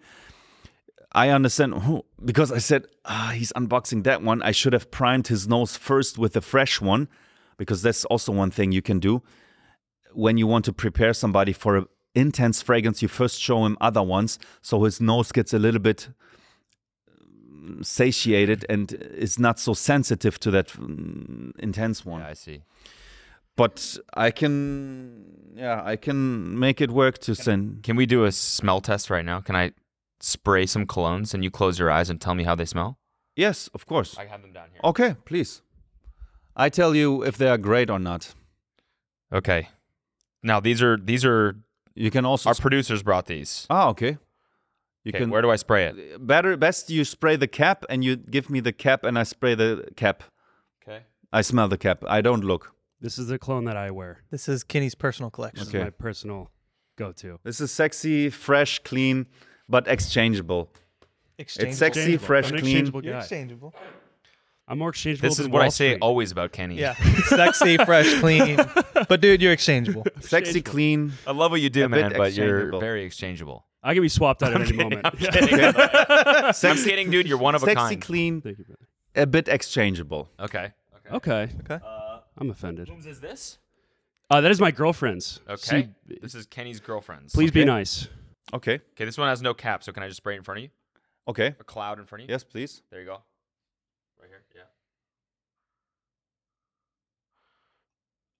Speaker 1: I understand oh, because I said ah, he's unboxing that one. I should have primed his nose first with the fresh one, because that's also one thing you can do when you want to prepare somebody for an intense fragrance. You first show him other ones, so his nose gets a little bit satiated and is not so sensitive to that mm, intense one.
Speaker 2: Yeah, I see.
Speaker 1: But I can, yeah, I can make it work to send.
Speaker 2: Can we do a smell test right now? Can I spray some colognes and you close your eyes and tell me how they smell?
Speaker 1: Yes, of course.
Speaker 2: I have them down here.
Speaker 1: Okay, please. I tell you if they are great or not.
Speaker 2: Okay. Now these are these are
Speaker 1: You can also.
Speaker 2: our
Speaker 1: sp-
Speaker 2: producers brought these.
Speaker 1: ah, okay. You
Speaker 2: Okay,
Speaker 1: can.
Speaker 2: where do I spray it?
Speaker 1: better, best you spray the cap and you give me the cap and I spray the cap.
Speaker 2: Okay.
Speaker 1: I smell the cap. I don't look.
Speaker 4: This is the clone that I wear.
Speaker 3: This is Kenny's personal collection.
Speaker 4: This
Speaker 1: Okay.
Speaker 4: is my personal go-to.
Speaker 1: This is sexy, fresh, clean, but exchangeable.
Speaker 3: Exchangeable.
Speaker 1: It's sexy,
Speaker 4: Exchangeable.
Speaker 1: fresh,
Speaker 4: I'm
Speaker 1: clean.
Speaker 4: exchangeable
Speaker 3: You're exchangeable.
Speaker 4: I'm more exchangeable.
Speaker 2: This is
Speaker 4: than
Speaker 2: what I
Speaker 4: Wall
Speaker 2: say
Speaker 4: Street.
Speaker 2: always about Kenny.
Speaker 3: Yeah. Sexy, fresh, clean. But dude, you're exchangeable.
Speaker 1: Sexy, clean.
Speaker 2: I love what you do,
Speaker 1: A
Speaker 2: man, but you're very exchangeable.
Speaker 4: I can be swapped out at any moment.
Speaker 2: I'm kidding. I'm
Speaker 1: Sexy,
Speaker 2: kidding, dude. You're one of a kind.
Speaker 1: sexy, clean,
Speaker 4: Thank you, brother.
Speaker 1: a bit exchangeable.
Speaker 2: Okay. Okay.
Speaker 4: Okay.
Speaker 3: Okay.
Speaker 4: I'm offended.
Speaker 2: Whom's is this?
Speaker 4: Uh, that is my girlfriend's.
Speaker 2: Okay.
Speaker 4: See,
Speaker 2: this is Kenny's girlfriend's.
Speaker 4: please be nice.
Speaker 1: Okay.
Speaker 2: Okay, this one has no cap, so can I just spray it in front of you?
Speaker 1: Okay.
Speaker 2: A cloud in front of you?
Speaker 1: Yes, please.
Speaker 2: There you go. Right here. Yeah.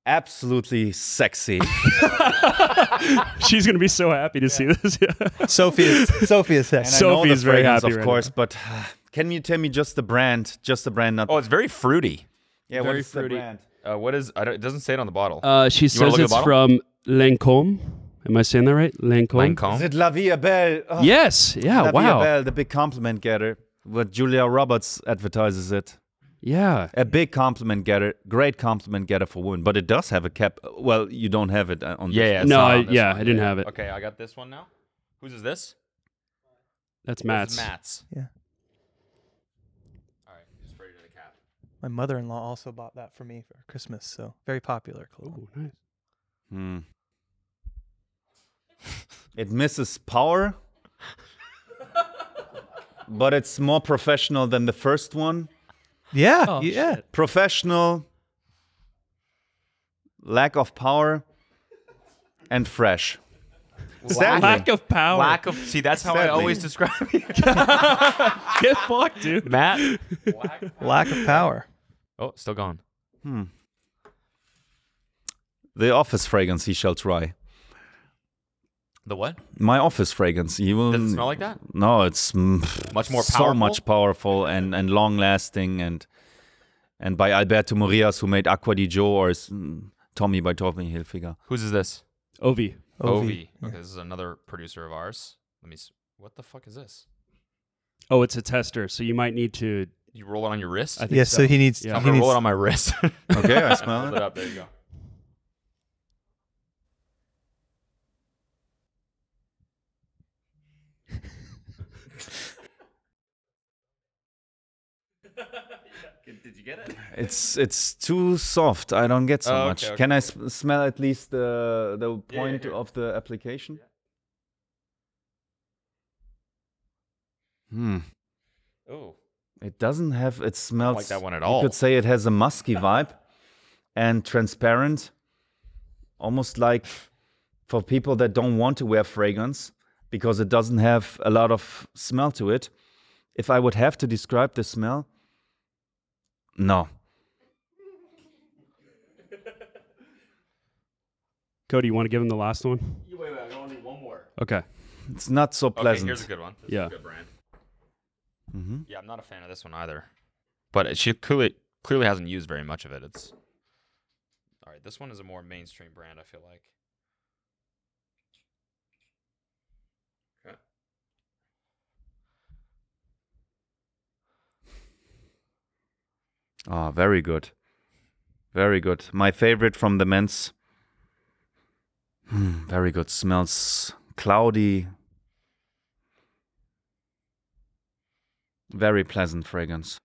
Speaker 1: Absolutely sexy.
Speaker 4: She's gonna be so happy to see this. Yeah.
Speaker 3: Sophie is Sophie is
Speaker 1: And
Speaker 3: sexy.
Speaker 4: Sophie is very happy
Speaker 1: of
Speaker 4: right
Speaker 1: course, but uh, can you tell me just the brand? Just the brand, not
Speaker 2: Oh, it's very fruity.
Speaker 1: yeah. what
Speaker 4: very
Speaker 1: is the
Speaker 4: fruity.
Speaker 1: brand?
Speaker 2: Uh, what is? I don't, it doesn't say it on the bottle.
Speaker 4: Uh, she
Speaker 2: wanna
Speaker 4: says
Speaker 2: look at the
Speaker 4: it's from Lancome. Am I saying that right? Lancome.
Speaker 2: Lancome.
Speaker 1: Is it La Vie Belle? Oh,
Speaker 4: Yes. Yeah. Wow.
Speaker 1: La Vie est. Belle, the big compliment getter. What Julia Roberts advertises it.
Speaker 4: Yeah.
Speaker 1: A big compliment getter, great compliment getter for women. But it does have a cap. Well, you don't have it uh, on.
Speaker 2: Yeah,
Speaker 1: this.
Speaker 2: yeah. it's
Speaker 4: No, I-
Speaker 2: this
Speaker 4: yeah,
Speaker 2: one.
Speaker 4: I didn't have it.
Speaker 2: Okay, I got this one now. Whose is this?
Speaker 4: That's Matt's.
Speaker 2: is Matt's.
Speaker 3: Yeah.
Speaker 2: All right, just put it in the cap.
Speaker 3: My mother-in-law also bought that for me for Christmas, so very popular cologne.
Speaker 4: Oh, nice.
Speaker 1: Hmm. It misses power, but it's more professional than the first one.
Speaker 3: Yeah,
Speaker 4: Oh,
Speaker 3: yeah.
Speaker 4: shit.
Speaker 1: Professional, lack of power, and fresh. Sadly.
Speaker 4: Lack of power.
Speaker 2: Lack of see, that's how I always describe you.
Speaker 4: Get fucked, dude.
Speaker 2: Matt.
Speaker 3: Lack of power.
Speaker 2: Oh, still gone. Hmm.
Speaker 1: The office fragrance he shall try.
Speaker 2: The what?
Speaker 1: My office fragrance. He will.
Speaker 2: Does it smell like that?
Speaker 1: No, it's
Speaker 2: Much more
Speaker 1: so
Speaker 2: powerful?
Speaker 1: much powerful and and long lasting and and by Alberto Morillas who made Acqua di Gio or is, mm, Tommy by Tommy Hilfiger.
Speaker 2: Whose is this?
Speaker 4: Ovi.
Speaker 2: Ovi.
Speaker 3: Yeah.
Speaker 2: Okay, this is another producer of ours. Let me. s- What the fuck is this?
Speaker 4: Oh, it's a tester, so you might need to.
Speaker 2: You roll it on your wrist.
Speaker 4: I think
Speaker 3: Yes, so. he needs.
Speaker 4: Yeah.
Speaker 2: I'm
Speaker 3: he
Speaker 2: gonna
Speaker 3: needs
Speaker 2: roll it on my wrist.
Speaker 1: Okay, I smell
Speaker 2: Hold
Speaker 1: it.
Speaker 2: it up. There you go. Did you get it?
Speaker 1: It's it's too soft. I don't get so
Speaker 2: Oh, okay,
Speaker 1: much.
Speaker 2: okay.
Speaker 1: Can I sm- smell at least the the
Speaker 2: yeah,
Speaker 1: point
Speaker 2: here.
Speaker 1: of the application? Hmm.
Speaker 2: Oh,
Speaker 1: It doesn't have. It smells
Speaker 2: like that one at all.
Speaker 1: You could say it has a musky vibe and transparent, almost like for people that don't want to wear fragrance because it doesn't have a lot of smell to it. If I would have to describe the smell, no.
Speaker 4: Cody, you want to give him the last one?
Speaker 2: wait, wait. I only need one more.
Speaker 4: Okay.
Speaker 1: It's not so
Speaker 2: Okay,
Speaker 1: pleasant.
Speaker 2: here's a good one. This
Speaker 4: Yeah.
Speaker 2: is a good brand.
Speaker 1: hmm
Speaker 2: Yeah, I'm not a fan of this one either. But it- she clearly clearly hasn't used very much of it. It's all right. This one is a more mainstream brand. I feel like.
Speaker 1: Oh, very good. Very good. My favorite from the men's. Hmm, very good. Smells cloudy. Very pleasant fragrance.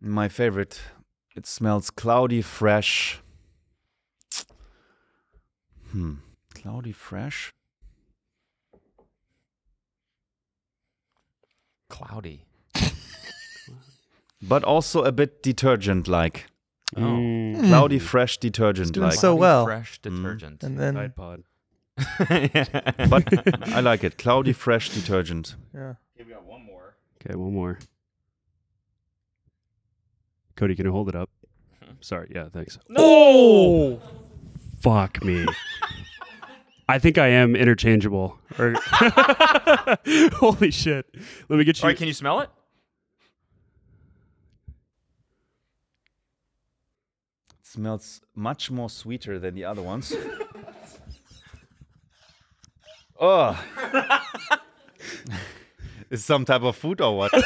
Speaker 1: My favorite. It smells cloudy, fresh. Hmm. Cloudy, fresh.
Speaker 2: Cloudy.
Speaker 1: but also a bit detergent like.
Speaker 2: Oh.
Speaker 4: Mm,
Speaker 1: Cloudy, fresh detergent
Speaker 3: doing
Speaker 1: like.
Speaker 3: so well.
Speaker 2: Fresh detergent.
Speaker 3: And then,
Speaker 4: Tide Pod.
Speaker 1: but I like it. Cloudy, fresh detergent.
Speaker 3: yeah.
Speaker 2: Okay, we got one more.
Speaker 4: Okay, one more. Cody, can you hold it up? Sorry. Yeah, thanks.
Speaker 2: No.
Speaker 4: Fuck me. I think I am interchangeable. Or holy shit! Let me get you.
Speaker 2: All right, can you smell it?
Speaker 1: It smells much more sweeter than the other ones. oh. Is some type of food or what? Is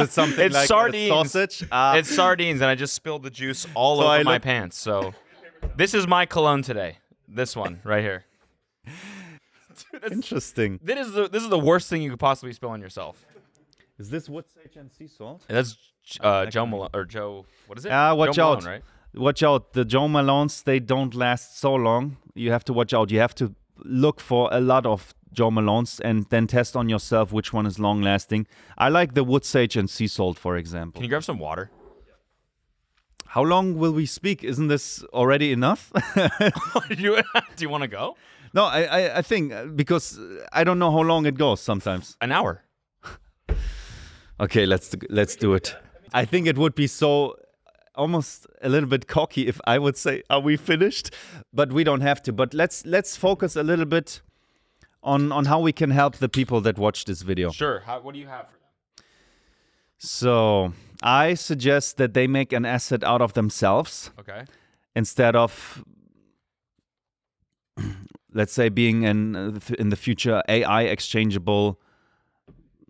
Speaker 1: it something
Speaker 2: It's
Speaker 1: like a sausage? Ah,
Speaker 2: it's sardines, and I just spilled the juice all
Speaker 1: So
Speaker 2: over
Speaker 1: I
Speaker 2: my
Speaker 1: look-
Speaker 2: pants. So, this is my cologne today. This one right here.
Speaker 1: interesting.
Speaker 2: This is the, this is the worst thing you could possibly spill on yourself.
Speaker 1: Is this wood sage and sea salt?
Speaker 2: And that's uh, Jo Malone or Jo. What is it?
Speaker 1: Ah, watch
Speaker 2: Jo
Speaker 1: out.
Speaker 2: Malone, right?
Speaker 1: Watch out. The Jo Malones, they don't last so long. You have to watch out. You have to look for a lot of Jo Malones and then test on yourself which one is long lasting. I like the wood sage and sea salt, for example.
Speaker 2: Can you grab some water?
Speaker 1: How long will we speak? Isn't this already enough?
Speaker 2: you, do you want to go?
Speaker 1: no, I, I, I think uh, because uh, I don't know how long it goes sometimes.
Speaker 2: An hour.
Speaker 1: Okay, let's let's do it. I think it would be so almost a little bit cocky if I would say, "Are we finished?" But we don't have to. But let's let's focus a little bit on on how we can help the people that watch this video.
Speaker 2: Sure. How, what do you have for them?
Speaker 1: So I suggest that they make an asset out of themselves
Speaker 2: Okay.
Speaker 1: instead of let's say being an uh, in the future AI exchangeable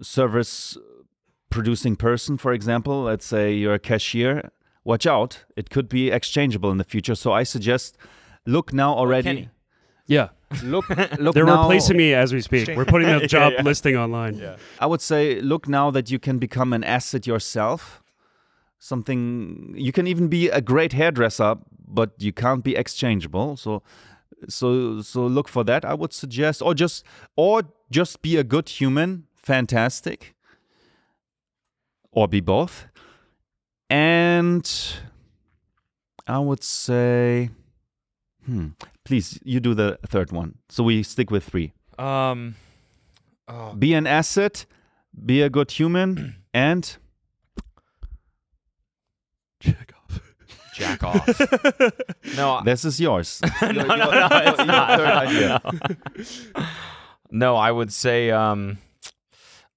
Speaker 1: service producing person for example let's say you're a cashier watch out it could be exchangeable in the future so I suggest look now already
Speaker 2: Kenny.
Speaker 4: Yeah.
Speaker 1: look look
Speaker 4: They're
Speaker 1: now,
Speaker 4: replacing me as we speak. We're putting a job listing online. Yeah.
Speaker 1: I would say look now that you can become an asset yourself. Something you can even be a great hairdresser, but you can't be exchangeable. So so so look for that. I would suggest or just or just be a good human, fantastic. Or be both. And I would say hmm, please you do the third one. So we stick with 3
Speaker 2: Um. Oh,
Speaker 1: be an asset, be a good human, and
Speaker 4: Check off.
Speaker 2: jack off. no, I-
Speaker 1: this is yours.
Speaker 2: no, no, no, it's not. No. No, I would say, um,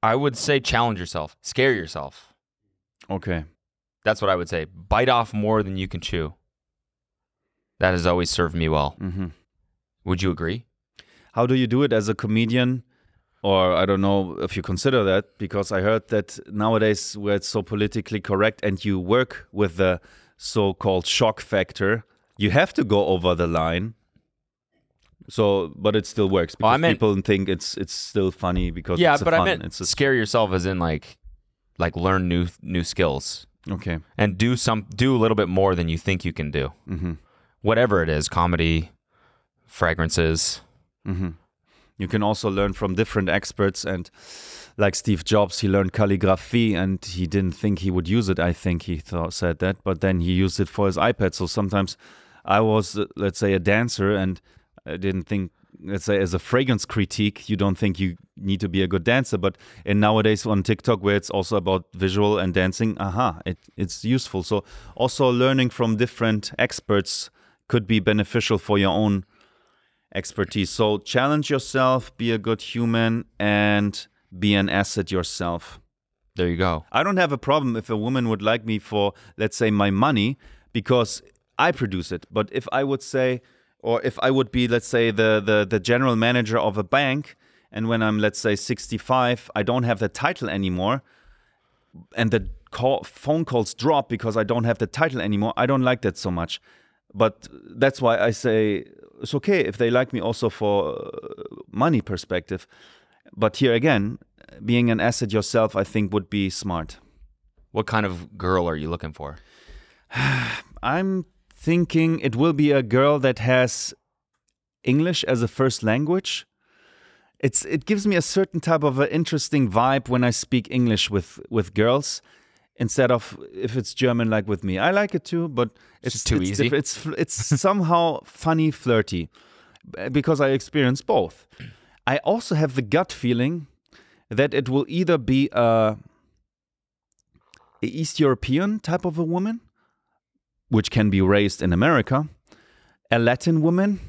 Speaker 2: I would say challenge yourself, scare yourself.
Speaker 1: Okay.
Speaker 2: That's what I would say. Bite off more than you can chew. That has always served me well.
Speaker 1: Mm-hmm.
Speaker 2: Would you agree?
Speaker 1: How do you do it as a comedian? Or I don't know if you consider that because I heard that nowadays where it's so politically correct and you work with the so-called shock factor, you have to go over the line. So, but it still works because
Speaker 2: Oh, I meant-
Speaker 1: people think it's it's still funny because
Speaker 2: yeah,
Speaker 1: it's a
Speaker 2: but
Speaker 1: fun.
Speaker 2: I meant
Speaker 1: it's a,
Speaker 2: scare yourself as in like, like learn new new skills
Speaker 1: okay.
Speaker 2: and do some do a little bit more than you think you can do.
Speaker 1: hmm
Speaker 2: Whatever it is, comedy, fragrances.
Speaker 1: hmm You can also learn from different experts, and like Steve Jobs, he learned calligraphy, and he didn't think he would use it. I think he thought said that, but then he used it for his iPad. So sometimes I was, uh, let's say, a dancer, and I didn't think, let's say, as a fragrance critique, you don't think you need to be a good dancer, but in nowadays on TikTok, where it's also about visual and dancing, aha, it, it's useful. So also learning from different experts could be beneficial for your own expertise. So challenge yourself, be a good human, and be an asset yourself.
Speaker 2: There you go.
Speaker 1: I don't have a problem if a woman would like me for, let's say, my money because I produce it. But if I would say, or if I would be, let's say, the the, the general manager of a bank, and when I'm, let's say, 65, I don't have the title anymore, and the call, phone calls drop because I don't have the title anymore. I don't like that so much. But that's why I say it's okay if they like me also for uh, money perspective. But here again, being an asset yourself, I think would be smart.
Speaker 2: What kind of girl are you looking for?
Speaker 1: I'm thinking it will be a girl that has English as a first language. It's it gives me a certain type of an interesting vibe when I speak English with with girls instead of if it's German like with me. I like it too, but it's
Speaker 2: just too
Speaker 1: it's
Speaker 2: easy?
Speaker 1: It's it's somehow funny, flirty because I experience both. I also have the gut feeling that it will either be a, a East European type of a woman which can be raised in America, a Latin woman,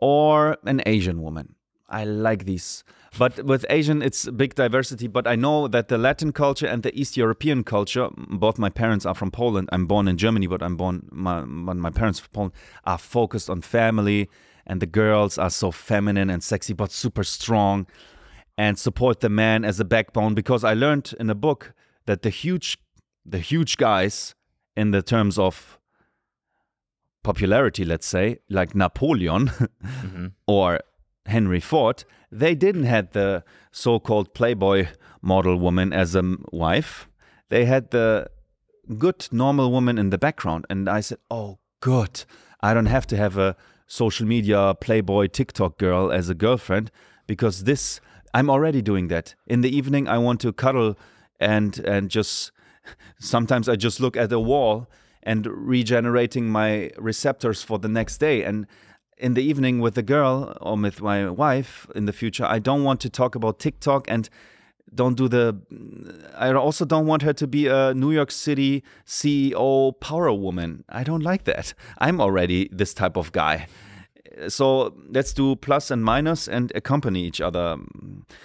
Speaker 1: or an Asian woman. I like these. But with Asian, it's a big diversity. But I know that the Latin culture and the East European culture, both my parents are from Poland. I'm born in Germany, but I'm born, my, my my parents from Poland are focused on family. And the girls are so feminine and sexy, but super strong and support the man as a backbone. Because I learned in a book that the huge, the huge guys in the terms of popularity, let's say, like Napoleon mm-hmm. or Henry Ford, they didn't have the so-called Playboy model woman as a wife. They had the good normal woman in the background, and I said, "Oh, good. I don't have to have a social media Playboy TikTok girl as a girlfriend because this I'm already doing that. In the evening, I want to cuddle and and just sometimes I just look at the wall and regenerating my receptors for the next day. And in the evening with the girl or with my wife in the future, I don't want to talk about TikTok and don't do the. I also don't want her to be a New York City CEO power woman. I don't like that. I'm already this type of guy. So let's do plus and minus and accompany each other.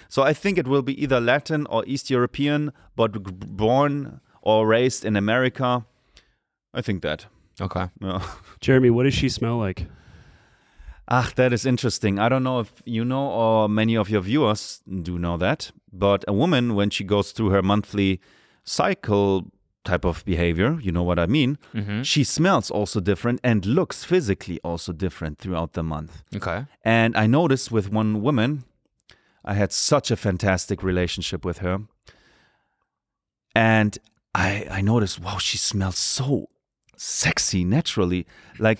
Speaker 1: So I think it will be either Latin or East European, but born or raised in America. I think that.
Speaker 2: Okay.
Speaker 4: Jeremy, what does she smell like?
Speaker 1: Ah, that is interesting. I don't know if you know or many of your viewers do know that, but a woman, when she goes through her monthly cycle type of behavior, you know what I mean,
Speaker 2: Mm-hmm.
Speaker 1: she smells also different and looks physically also different throughout the month.
Speaker 2: Okay.
Speaker 1: And I noticed with one woman, I had such a fantastic relationship with her. And I I noticed, wow, she smells so sexy naturally. Like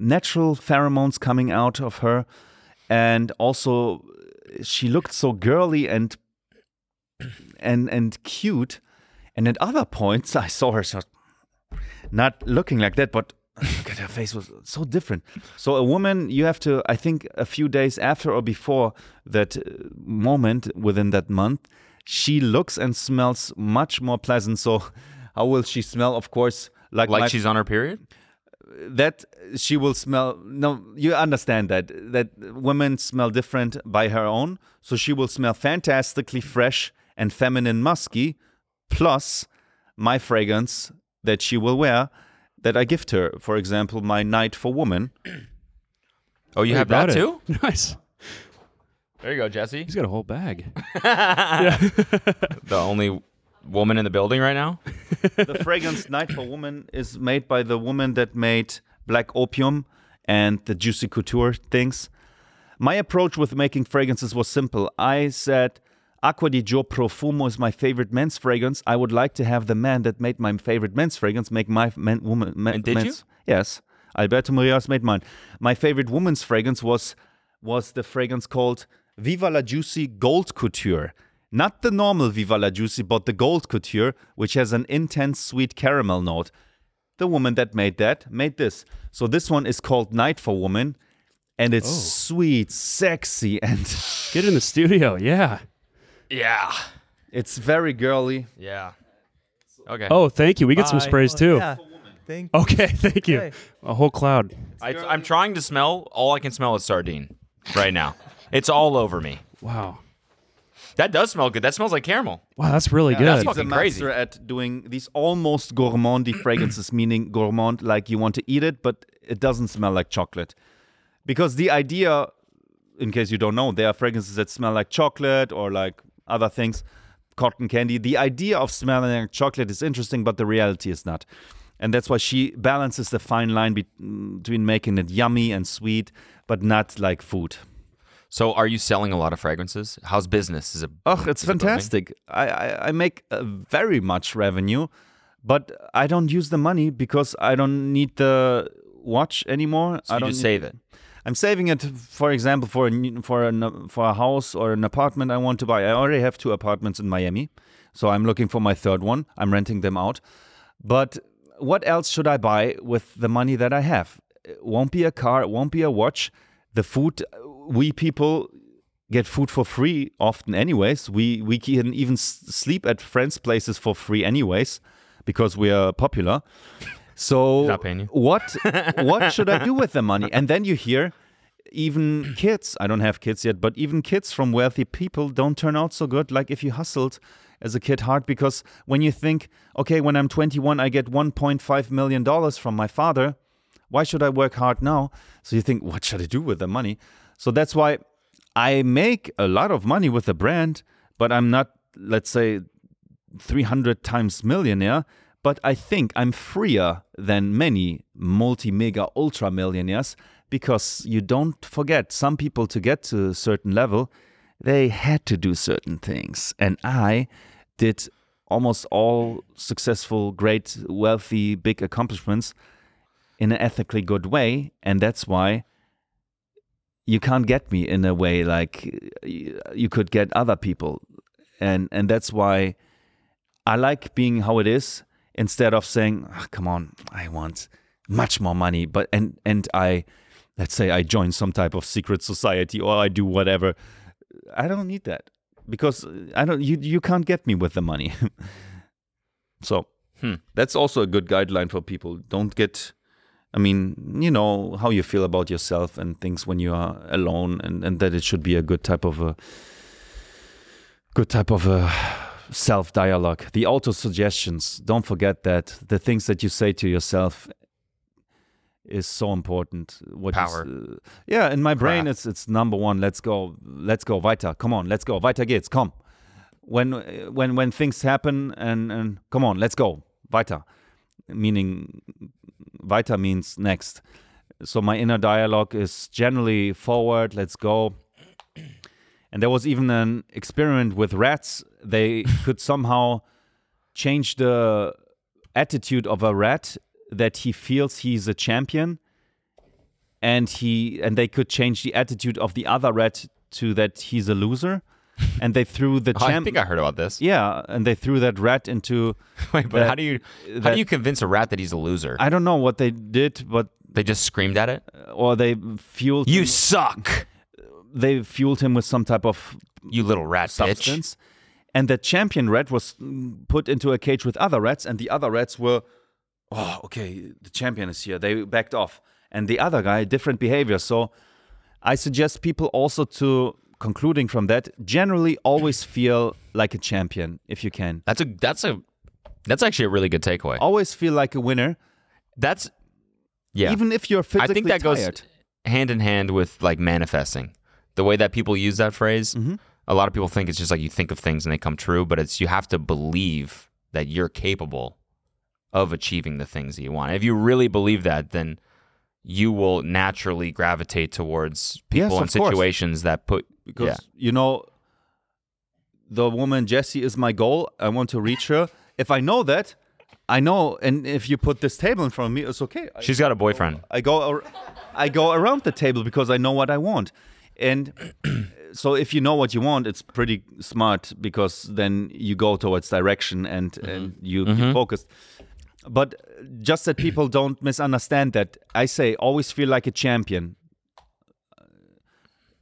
Speaker 1: natural pheromones coming out of her. And also she looked so girly and and and cute. And at other points I saw her so not looking like that, but at her face was so different. So a woman, you have to, I think, a few days after or before that uh, moment within that month, she looks and smells much more pleasant. So how will she smell? Of course, like
Speaker 2: Like
Speaker 1: my-
Speaker 2: she's on her period?
Speaker 1: That she will smell no you understand that that women smell different by her own so she will smell fantastically fresh and feminine musky plus my fragrance that she will wear that i gift her for example my night for woman
Speaker 2: Oh, you
Speaker 4: Oh,
Speaker 2: have
Speaker 4: brought
Speaker 2: that
Speaker 4: it.
Speaker 2: too?
Speaker 4: Nice.
Speaker 2: There you go, Jesse.
Speaker 4: He's got a whole bag.
Speaker 2: The only woman in the building right now?
Speaker 1: the fragrance night for woman is made by the woman that made black opium and the juicy couture things my approach with making fragrances was simple i said Acqua di Gio Profumo is my favorite men's fragrance. I would like to have the man that made my favorite men's fragrance make my men, woman. Men,
Speaker 2: And did you?
Speaker 1: Yes, Alberto Morillas made mine. My favorite woman's fragrance was was the fragrance called Viva la Juicy Gold Couture. Not the normal Viva la Juicy, but the Gold Couture, which has an intense sweet caramel note. The woman that made that made this. So this one is called Night for Woman, and it's oh. sweet, sexy, and
Speaker 4: Get in the studio. Yeah.
Speaker 2: Yeah.
Speaker 1: it's very girly.
Speaker 2: Yeah. Okay.
Speaker 4: Oh, thank you. We get some
Speaker 1: Bye.
Speaker 4: sprays too.
Speaker 3: Yeah. Thank
Speaker 4: Okay, thank you.
Speaker 3: Okay.
Speaker 4: A whole cloud.
Speaker 2: I, I'm trying to smell. All I can smell is sardine right now. It's all over me.
Speaker 4: Wow.
Speaker 2: That does smell good. That smells like caramel.
Speaker 4: Wow, that's really
Speaker 2: that's
Speaker 4: good.
Speaker 2: what-
Speaker 1: He's a
Speaker 2: fucking crazy.
Speaker 1: master at doing these almost gourmandy fragrances, meaning gourmand, like you want to eat it, but it doesn't smell like chocolate. Because the idea, in case you don't know, there are fragrances that smell like chocolate or like other things, cotton candy. The idea of smelling like chocolate is interesting, but the reality is not. And that's why she balances the fine line be- between making it yummy and sweet, but not like food.
Speaker 2: So, are you selling a lot of fragrances? How's business? Is it?
Speaker 1: Oh, it's
Speaker 2: is it
Speaker 1: fantastic. I, I, I make uh, very much revenue, but I don't use the money because I don't need the watch anymore.
Speaker 2: So
Speaker 1: I
Speaker 2: you
Speaker 1: don't
Speaker 2: save it.
Speaker 1: I'm saving it, for example, for a for a for a house or an apartment I want to buy. I already have two apartments in Miami, so I'm looking for my third one. I'm renting them out. But what else should I buy with the money that I have? It won't be a car. It won't be a watch. The food. We people get food for free often, anyways. We we can even s- sleep at friends' places for free, anyways, because we are popular. So
Speaker 2: Not paying you.
Speaker 1: what what should I do with the money? And then you hear even kids, I don't have kids yet, but even kids from wealthy people don't turn out so good like if you hustled as a kid hard because when you think, okay, when I'm 21 I get 1.5 million dollars from my father, why should I work hard now? So you think, what should I do with the money? So that's why I make a lot of money with the brand, but I'm not let's say 300 times millionaire, but I think I'm freer than many multi mega ultra millionaires because you don't forget some people to get to a certain level, they had to do certain things. And I did almost all successful, great, wealthy, big accomplishments in an ethically good way. And that's why you can't get me in a way like you could get other people. And, and that's why I like being how it is instead of saying, "Ah, "Come on, I want much more money." But and and I, let's say I join some type of secret society or I do whatever. I don't need that because I don't. You you can't get me with the money. so
Speaker 2: Hmm.
Speaker 1: that's also a good guideline for people. Don't get. I mean, you know how you feel about yourself and things when you are alone, and, and that it should be a good type of a good type of a self dialogue, the auto suggestions. Don't forget that the things that you say to yourself is so important. What
Speaker 2: Power.
Speaker 1: uh, yeah, in my brain,
Speaker 2: Kraft.
Speaker 1: it's it's number one. Let's go, let's go, weiter. Come on, let's go, weiter geht's. Come. When when when things happen and and come on, let's go, weiter. Meaning, means next. So my inner dialogue is generally forward. Let's go. And there was even an experiment with rats. They could somehow change the attitude of a rat that he feels he's a champion and he and they could change the attitude of the other rat to that he's a loser and they threw the
Speaker 2: Oh, I think I heard about this.
Speaker 1: yeah and they threw that rat into
Speaker 2: Wait, but
Speaker 1: that-
Speaker 2: how do you how
Speaker 1: that-
Speaker 2: do you convince a rat that he's a loser?
Speaker 1: i don't know what they did but
Speaker 2: they just screamed at it.
Speaker 1: Uh, or they fueled
Speaker 2: You
Speaker 1: him,
Speaker 2: suck,
Speaker 1: they fueled him with some type of
Speaker 2: you little rat bitch.
Speaker 1: substance. And the champion rat was put into a cage with other rats, and the other rats were, oh, okay, the champion is here. They backed off. And the other guy, different behavior. So I suggest people also to, concluding from that, generally always feel like a champion if you can.
Speaker 2: That's a that's a that's actually a really good takeaway.
Speaker 1: Always feel like a winner,
Speaker 2: That's yeah.
Speaker 1: even if you're
Speaker 2: I
Speaker 1: physically
Speaker 2: think that goes
Speaker 1: tired.
Speaker 2: hand in hand with like manifesting. The way that people use that phrase,
Speaker 1: Mm-hmm.
Speaker 2: a lot of people think it's just like you think of things and they come true, but it's you have to believe that you're capable of achieving the things that you want. If you really believe that, then you will naturally gravitate towards
Speaker 1: Yes,
Speaker 2: people and
Speaker 1: of course.
Speaker 2: situations that put
Speaker 1: because
Speaker 2: yeah.
Speaker 1: you know the woman Jessie is my goal. I want to reach her. If I know that, I know. And if you put this table in front of me, it's okay. I,
Speaker 2: She's got a boyfriend.
Speaker 1: I go, I go around the table because I know what I want. And so, if you know what you want, it's pretty smart because then you go towards direction and and mm-hmm. you you mm-hmm. focus. But just that people don't misunderstand that, I say always feel like a champion uh,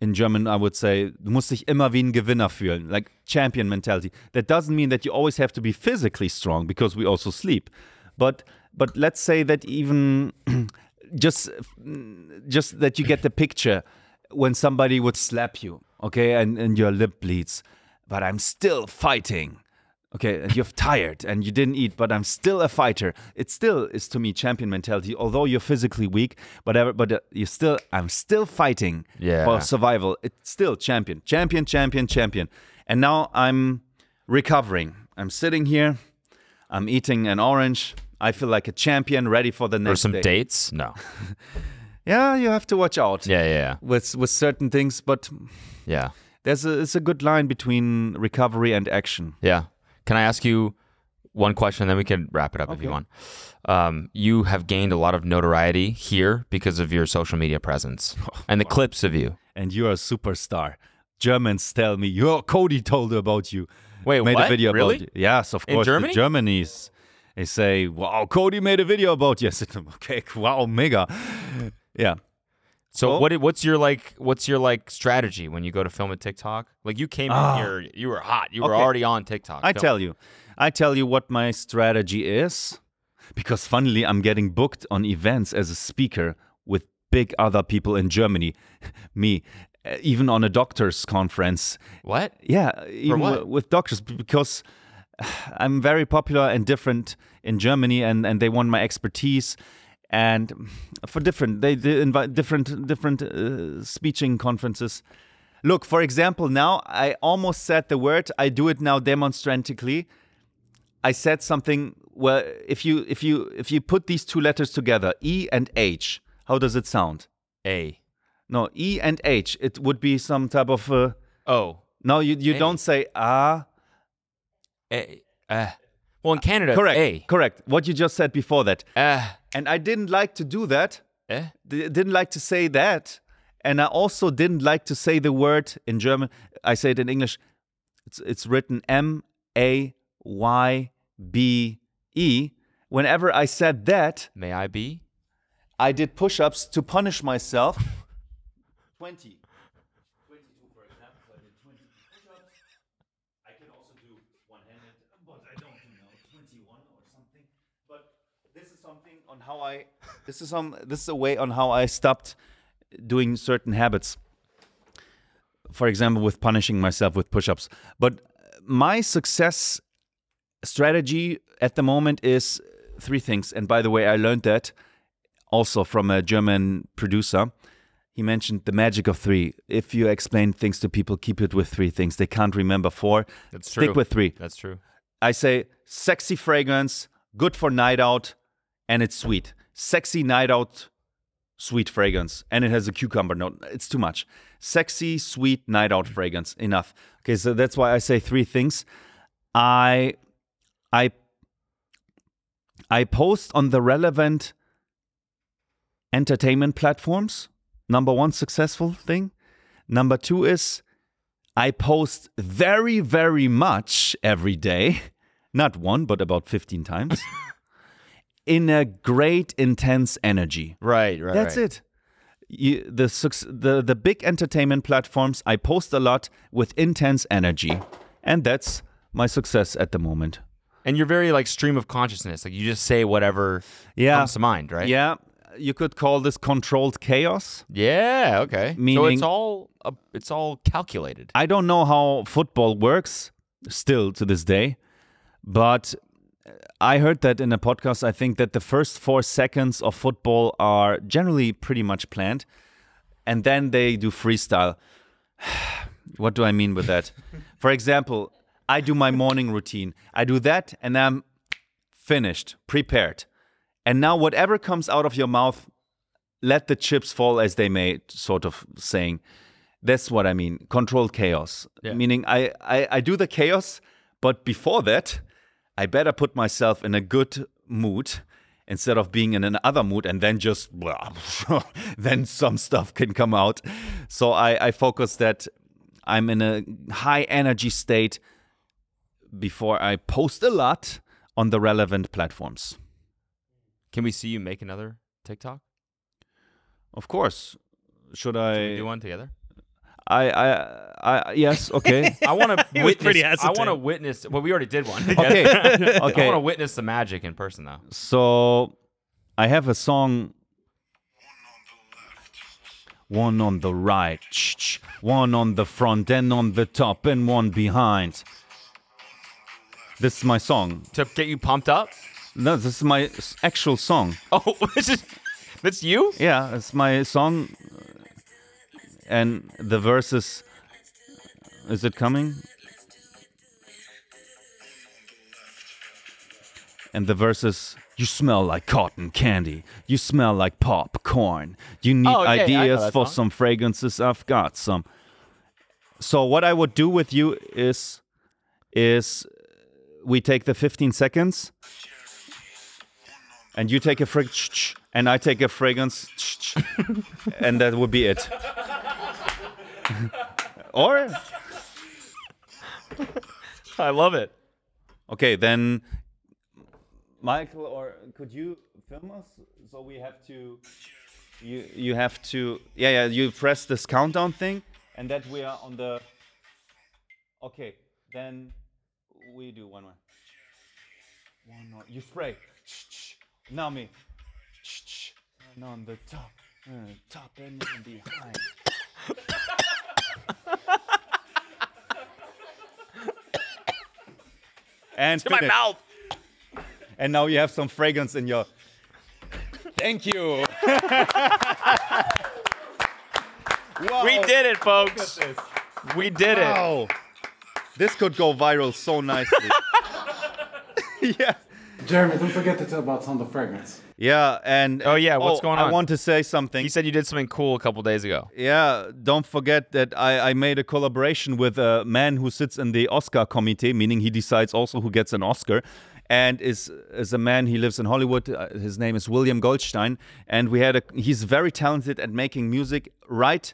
Speaker 1: in German, I would say, du musst dich immer wie ein Gewinner fühlen, like champion mentality. That doesn't mean that you always have to be physically strong because we also sleep. But but let's say that even just just that you get the picture when somebody would slap you, okay, and, and your lip bleeds, but I'm still fighting. Okay, and you're tired and you didn't eat, but I'm still a fighter. It still is to me champion mentality. Although you're physically weak, whatever, but uh, you still, I'm still fighting
Speaker 2: Yeah.
Speaker 1: for survival. It's still champion, champion, champion, champion. And now I'm recovering. I'm sitting here. I'm eating an orange. I feel like a champion, ready for the next.
Speaker 2: Or some
Speaker 1: day.
Speaker 2: dates? No.
Speaker 1: Yeah, you have to watch out
Speaker 2: Yeah, yeah, yeah.
Speaker 1: with with certain things, but
Speaker 2: Yeah.
Speaker 1: there's a it's a good line between recovery and action.
Speaker 2: Yeah. Can I ask you one question, then we can wrap it up if you want. Um, you have gained a lot of notoriety here because of your social media presence and the clips of you.
Speaker 1: And you're a superstar. Germans tell me, "Your Cody told about you."
Speaker 2: Wait,
Speaker 1: made
Speaker 2: what?
Speaker 1: a video
Speaker 2: Really?
Speaker 1: about you. Yes, of
Speaker 2: In
Speaker 1: course.
Speaker 2: Germany?
Speaker 1: The Germany's they say, "Wow, Cody made a video about you." I said, "Okay, wow, mega." Yeah.
Speaker 2: So
Speaker 1: Well-
Speaker 2: what? What's your like? What's your like strategy when you go to film a TikTok? Like you came
Speaker 1: Ah.
Speaker 2: in here, you were hot. You were
Speaker 1: Okay.
Speaker 2: already on TikTok.
Speaker 1: I
Speaker 2: Film-
Speaker 1: tell you, I tell you what my strategy is, because funnily I'm getting booked on events as a speaker with big other people in Germany, me, uh, even on a doctors conference.
Speaker 2: what?
Speaker 1: Yeah, even
Speaker 2: what?
Speaker 1: with doctors because I'm very popular and different in Germany, and and they want my expertise. And for different, they, they invite different different uh, speeching conferences. Look, for example, now I almost said the word. I do it now demonstratively. I said something. Well, if you if you if you put these two letters together, E and H, how does it sound?
Speaker 2: A.
Speaker 1: No, E and H. It would be some type of. Uh,
Speaker 2: Oh.
Speaker 1: no, you you
Speaker 2: A.
Speaker 1: don't say ah.
Speaker 2: A. Uh. Well, in Canada,
Speaker 1: Correct.
Speaker 2: A.
Speaker 1: Correct. What you just said before that.
Speaker 2: Uh.
Speaker 1: And I didn't like to do that.
Speaker 2: Eh?
Speaker 1: D- didn't like to say that. And I also didn't like to say the word in German. I say it in English. It's it's written M A Y B E. Whenever I said that,
Speaker 2: May I be?
Speaker 1: I did push-ups to punish myself. 20. 22, for example. So I did 20 push-ups. I can also do one-handed, but I don't do now 21 or something. But this is something on how I. This is some. This is a way on how I stopped doing certain habits. For example, with punishing myself with push-ups. But my success strategy at the moment is three things. And by the way, I learned that also from a German producer. He mentioned the magic of three. If you explain things to people, keep it with three things. They can't remember four.
Speaker 2: That's
Speaker 1: Stick
Speaker 2: true.
Speaker 1: with three.
Speaker 2: That's true.
Speaker 1: I say sexy fragrance, good for night out, and it's sweet. Sexy night out, sweet fragrance, and it has a cucumber note. It's too much. Sexy, sweet night out fragrance. Enough. Okay, so that's why I say three things. I, I, I post on the relevant entertainment platforms. Number one, successful thing. Number two is I post very, very much every day. Not one, but about 15 times. in a great, intense energy.
Speaker 2: Right, right.
Speaker 1: That's
Speaker 2: right.
Speaker 1: it. You, the, the the big entertainment platforms, I post a lot with intense energy, and that's my success at the moment.
Speaker 2: And you're very like stream of consciousness. Like you just say whatever
Speaker 1: Yeah,
Speaker 2: comes to mind, right?
Speaker 1: yeah. You could call this controlled chaos.
Speaker 2: Yeah. Okay.
Speaker 1: Meaning, so
Speaker 2: it's all uh, it's all calculated.
Speaker 1: I don't know how football works still to this day, but I heard that in a podcast. I think that the first four seconds of football are generally pretty much planned, and then they do freestyle. what do I mean with that? For example, I do my morning routine. I do that, and I'm finished, prepared. And now, whatever comes out of your mouth, let the chips fall as they may, sort of saying. That's what I mean. Controlled chaos.
Speaker 2: Yeah.
Speaker 1: Meaning I, I, I do the chaos, but before that, I better put myself in a good mood instead of being in another mood and then just then some stuff can come out. So I, I focus that I'm in a high energy state before I post a lot on the relevant platforms.
Speaker 2: Can we see you make another TikTok?
Speaker 1: Of course. Should
Speaker 2: Should we
Speaker 1: I?
Speaker 2: do one together?
Speaker 1: I, I, I, yes, okay.
Speaker 2: I want to witness. I want to witness. Well, we already did one.
Speaker 1: okay, okay.
Speaker 2: I want to witness the magic in person, though.
Speaker 1: So I have a song. One on the right, one on the front, and on the top, and one behind. This is my song.
Speaker 2: To get you pumped up.
Speaker 1: No, this is my actual song.
Speaker 2: Oh, this is that's you.
Speaker 1: Yeah, it's my song. And the verses. Is it coming? And the verses. You smell like cotton candy. You smell like popcorn. You need
Speaker 2: Oh, okay,
Speaker 1: ideas for
Speaker 2: song.
Speaker 1: some fragrances. I've got some. So what I would do with you is, is we take the 15 seconds, and you take a fragrance, and I take a fragrance, and that would be it. Or
Speaker 2: I love it.
Speaker 1: okay, then Michael, or could you film us? So we have to. You you have to. Yeah, yeah. You press this countdown thing, and that we are on the. Okay, then we do one more. One more. You spray. Now on the top, uh, top and behind. and
Speaker 2: To my mouth.
Speaker 1: And now you have some fragrance in your. Thank you. wow.
Speaker 2: We did it, folks. We did it.
Speaker 1: Wow. This could go viral so nicely. yeah.
Speaker 5: Jeremy, don't forget to tell about some of the fragrance.
Speaker 1: Yeah, and
Speaker 2: Oh, yeah, what's going on?
Speaker 1: I want to say something.
Speaker 2: He said you did something cool a couple days ago.
Speaker 1: Yeah, don't forget that I, I made a collaboration with a man who sits in the Oscar committee, meaning he decides also who gets an Oscar, and is is a man. He lives in Hollywood. Uh, his name is William Goldstein, and we had a. He's very talented at making music right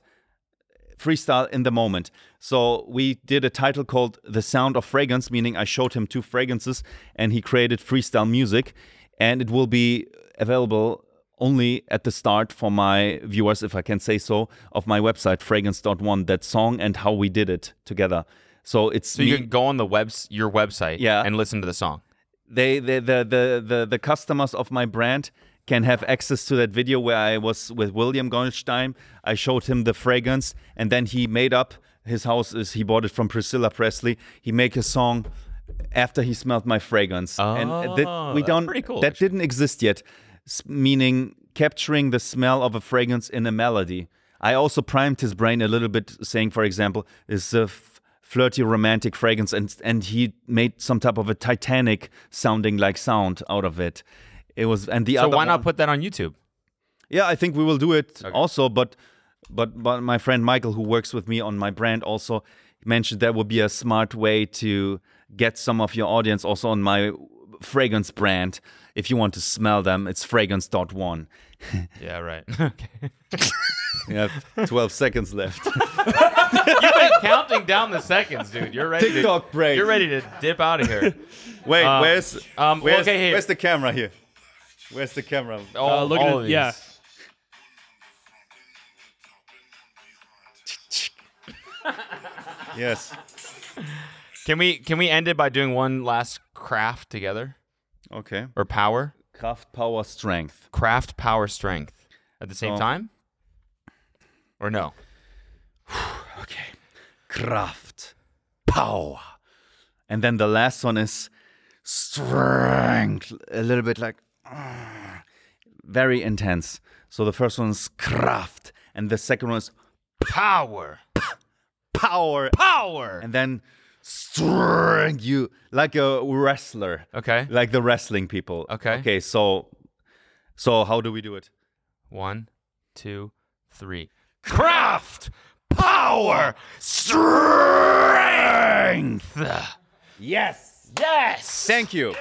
Speaker 1: freestyle in the moment. So we did a title called The Sound of Fragrance, meaning I showed him two fragrances and he created freestyle music. And it will be available only at the start for my viewers, if I can say so, of my website, fragrance.one, that song and how we did it together. So it's
Speaker 2: So you
Speaker 1: me-
Speaker 2: can go on the webs your website
Speaker 1: Yeah.
Speaker 2: and listen to the song.
Speaker 1: they the, the the the the customers of my brand can have access to that video where I was with William Goldstein. I showed him the fragrance, and then he made up his house is he bought it from Priscilla Presley. He make a song after he smelled my fragrance, and uh, that
Speaker 2: Oh,
Speaker 1: we
Speaker 2: that's
Speaker 1: don't.
Speaker 2: pretty cool,
Speaker 1: that
Speaker 2: actually.
Speaker 1: didn't exist yet, meaning capturing the smell of a fragrance in a melody. I also primed his brain a little bit, saying, for example, is a flirty romantic fragrance, and and he made some type of a Titanic sounding like sound out of it. It was, and the
Speaker 2: So
Speaker 1: other
Speaker 2: why not
Speaker 1: one-
Speaker 2: put that on YouTube?
Speaker 1: yeah, I think we will do it also, but but but my friend Michael, who works with me on my brand, also mentioned that would be a smart way to get some of your audience also on my fragrance brand. If you want to smell them, it's fragrance.one.
Speaker 2: Yeah, right. okay.
Speaker 1: You have 12 seconds left.
Speaker 2: You've been counting down the seconds, dude. You're ready.
Speaker 1: TikTok
Speaker 2: to,
Speaker 1: break.
Speaker 2: You're ready to dip out of here.
Speaker 1: Wait,
Speaker 2: Um,
Speaker 1: where's
Speaker 2: um,
Speaker 1: where's,
Speaker 2: okay, here.
Speaker 1: where's the camera here? Where's the camera?
Speaker 2: All,
Speaker 4: look at it-
Speaker 2: of
Speaker 4: yeah.
Speaker 2: these.
Speaker 1: Yes.
Speaker 2: Can we can we end it by doing one last Kraft together
Speaker 1: Okay.
Speaker 2: or power?
Speaker 1: Kraft, power, strength.
Speaker 2: Kraft, power, strength at the same
Speaker 1: Oh.
Speaker 2: time, or no?
Speaker 1: Okay. Kraft, power. And then the last one is strength. A little bit like very intense. So the first one is Kraft, and the second one is
Speaker 2: Power,
Speaker 1: power,
Speaker 2: power.
Speaker 1: and then strength. You like a wrestler,
Speaker 2: Okay.
Speaker 1: like the wrestling people.
Speaker 2: Okay.
Speaker 1: Okay. So, so how do we do it?
Speaker 2: One, two, three. Kraft, power, strength.
Speaker 1: Yes.
Speaker 2: Yes.
Speaker 1: Thank you.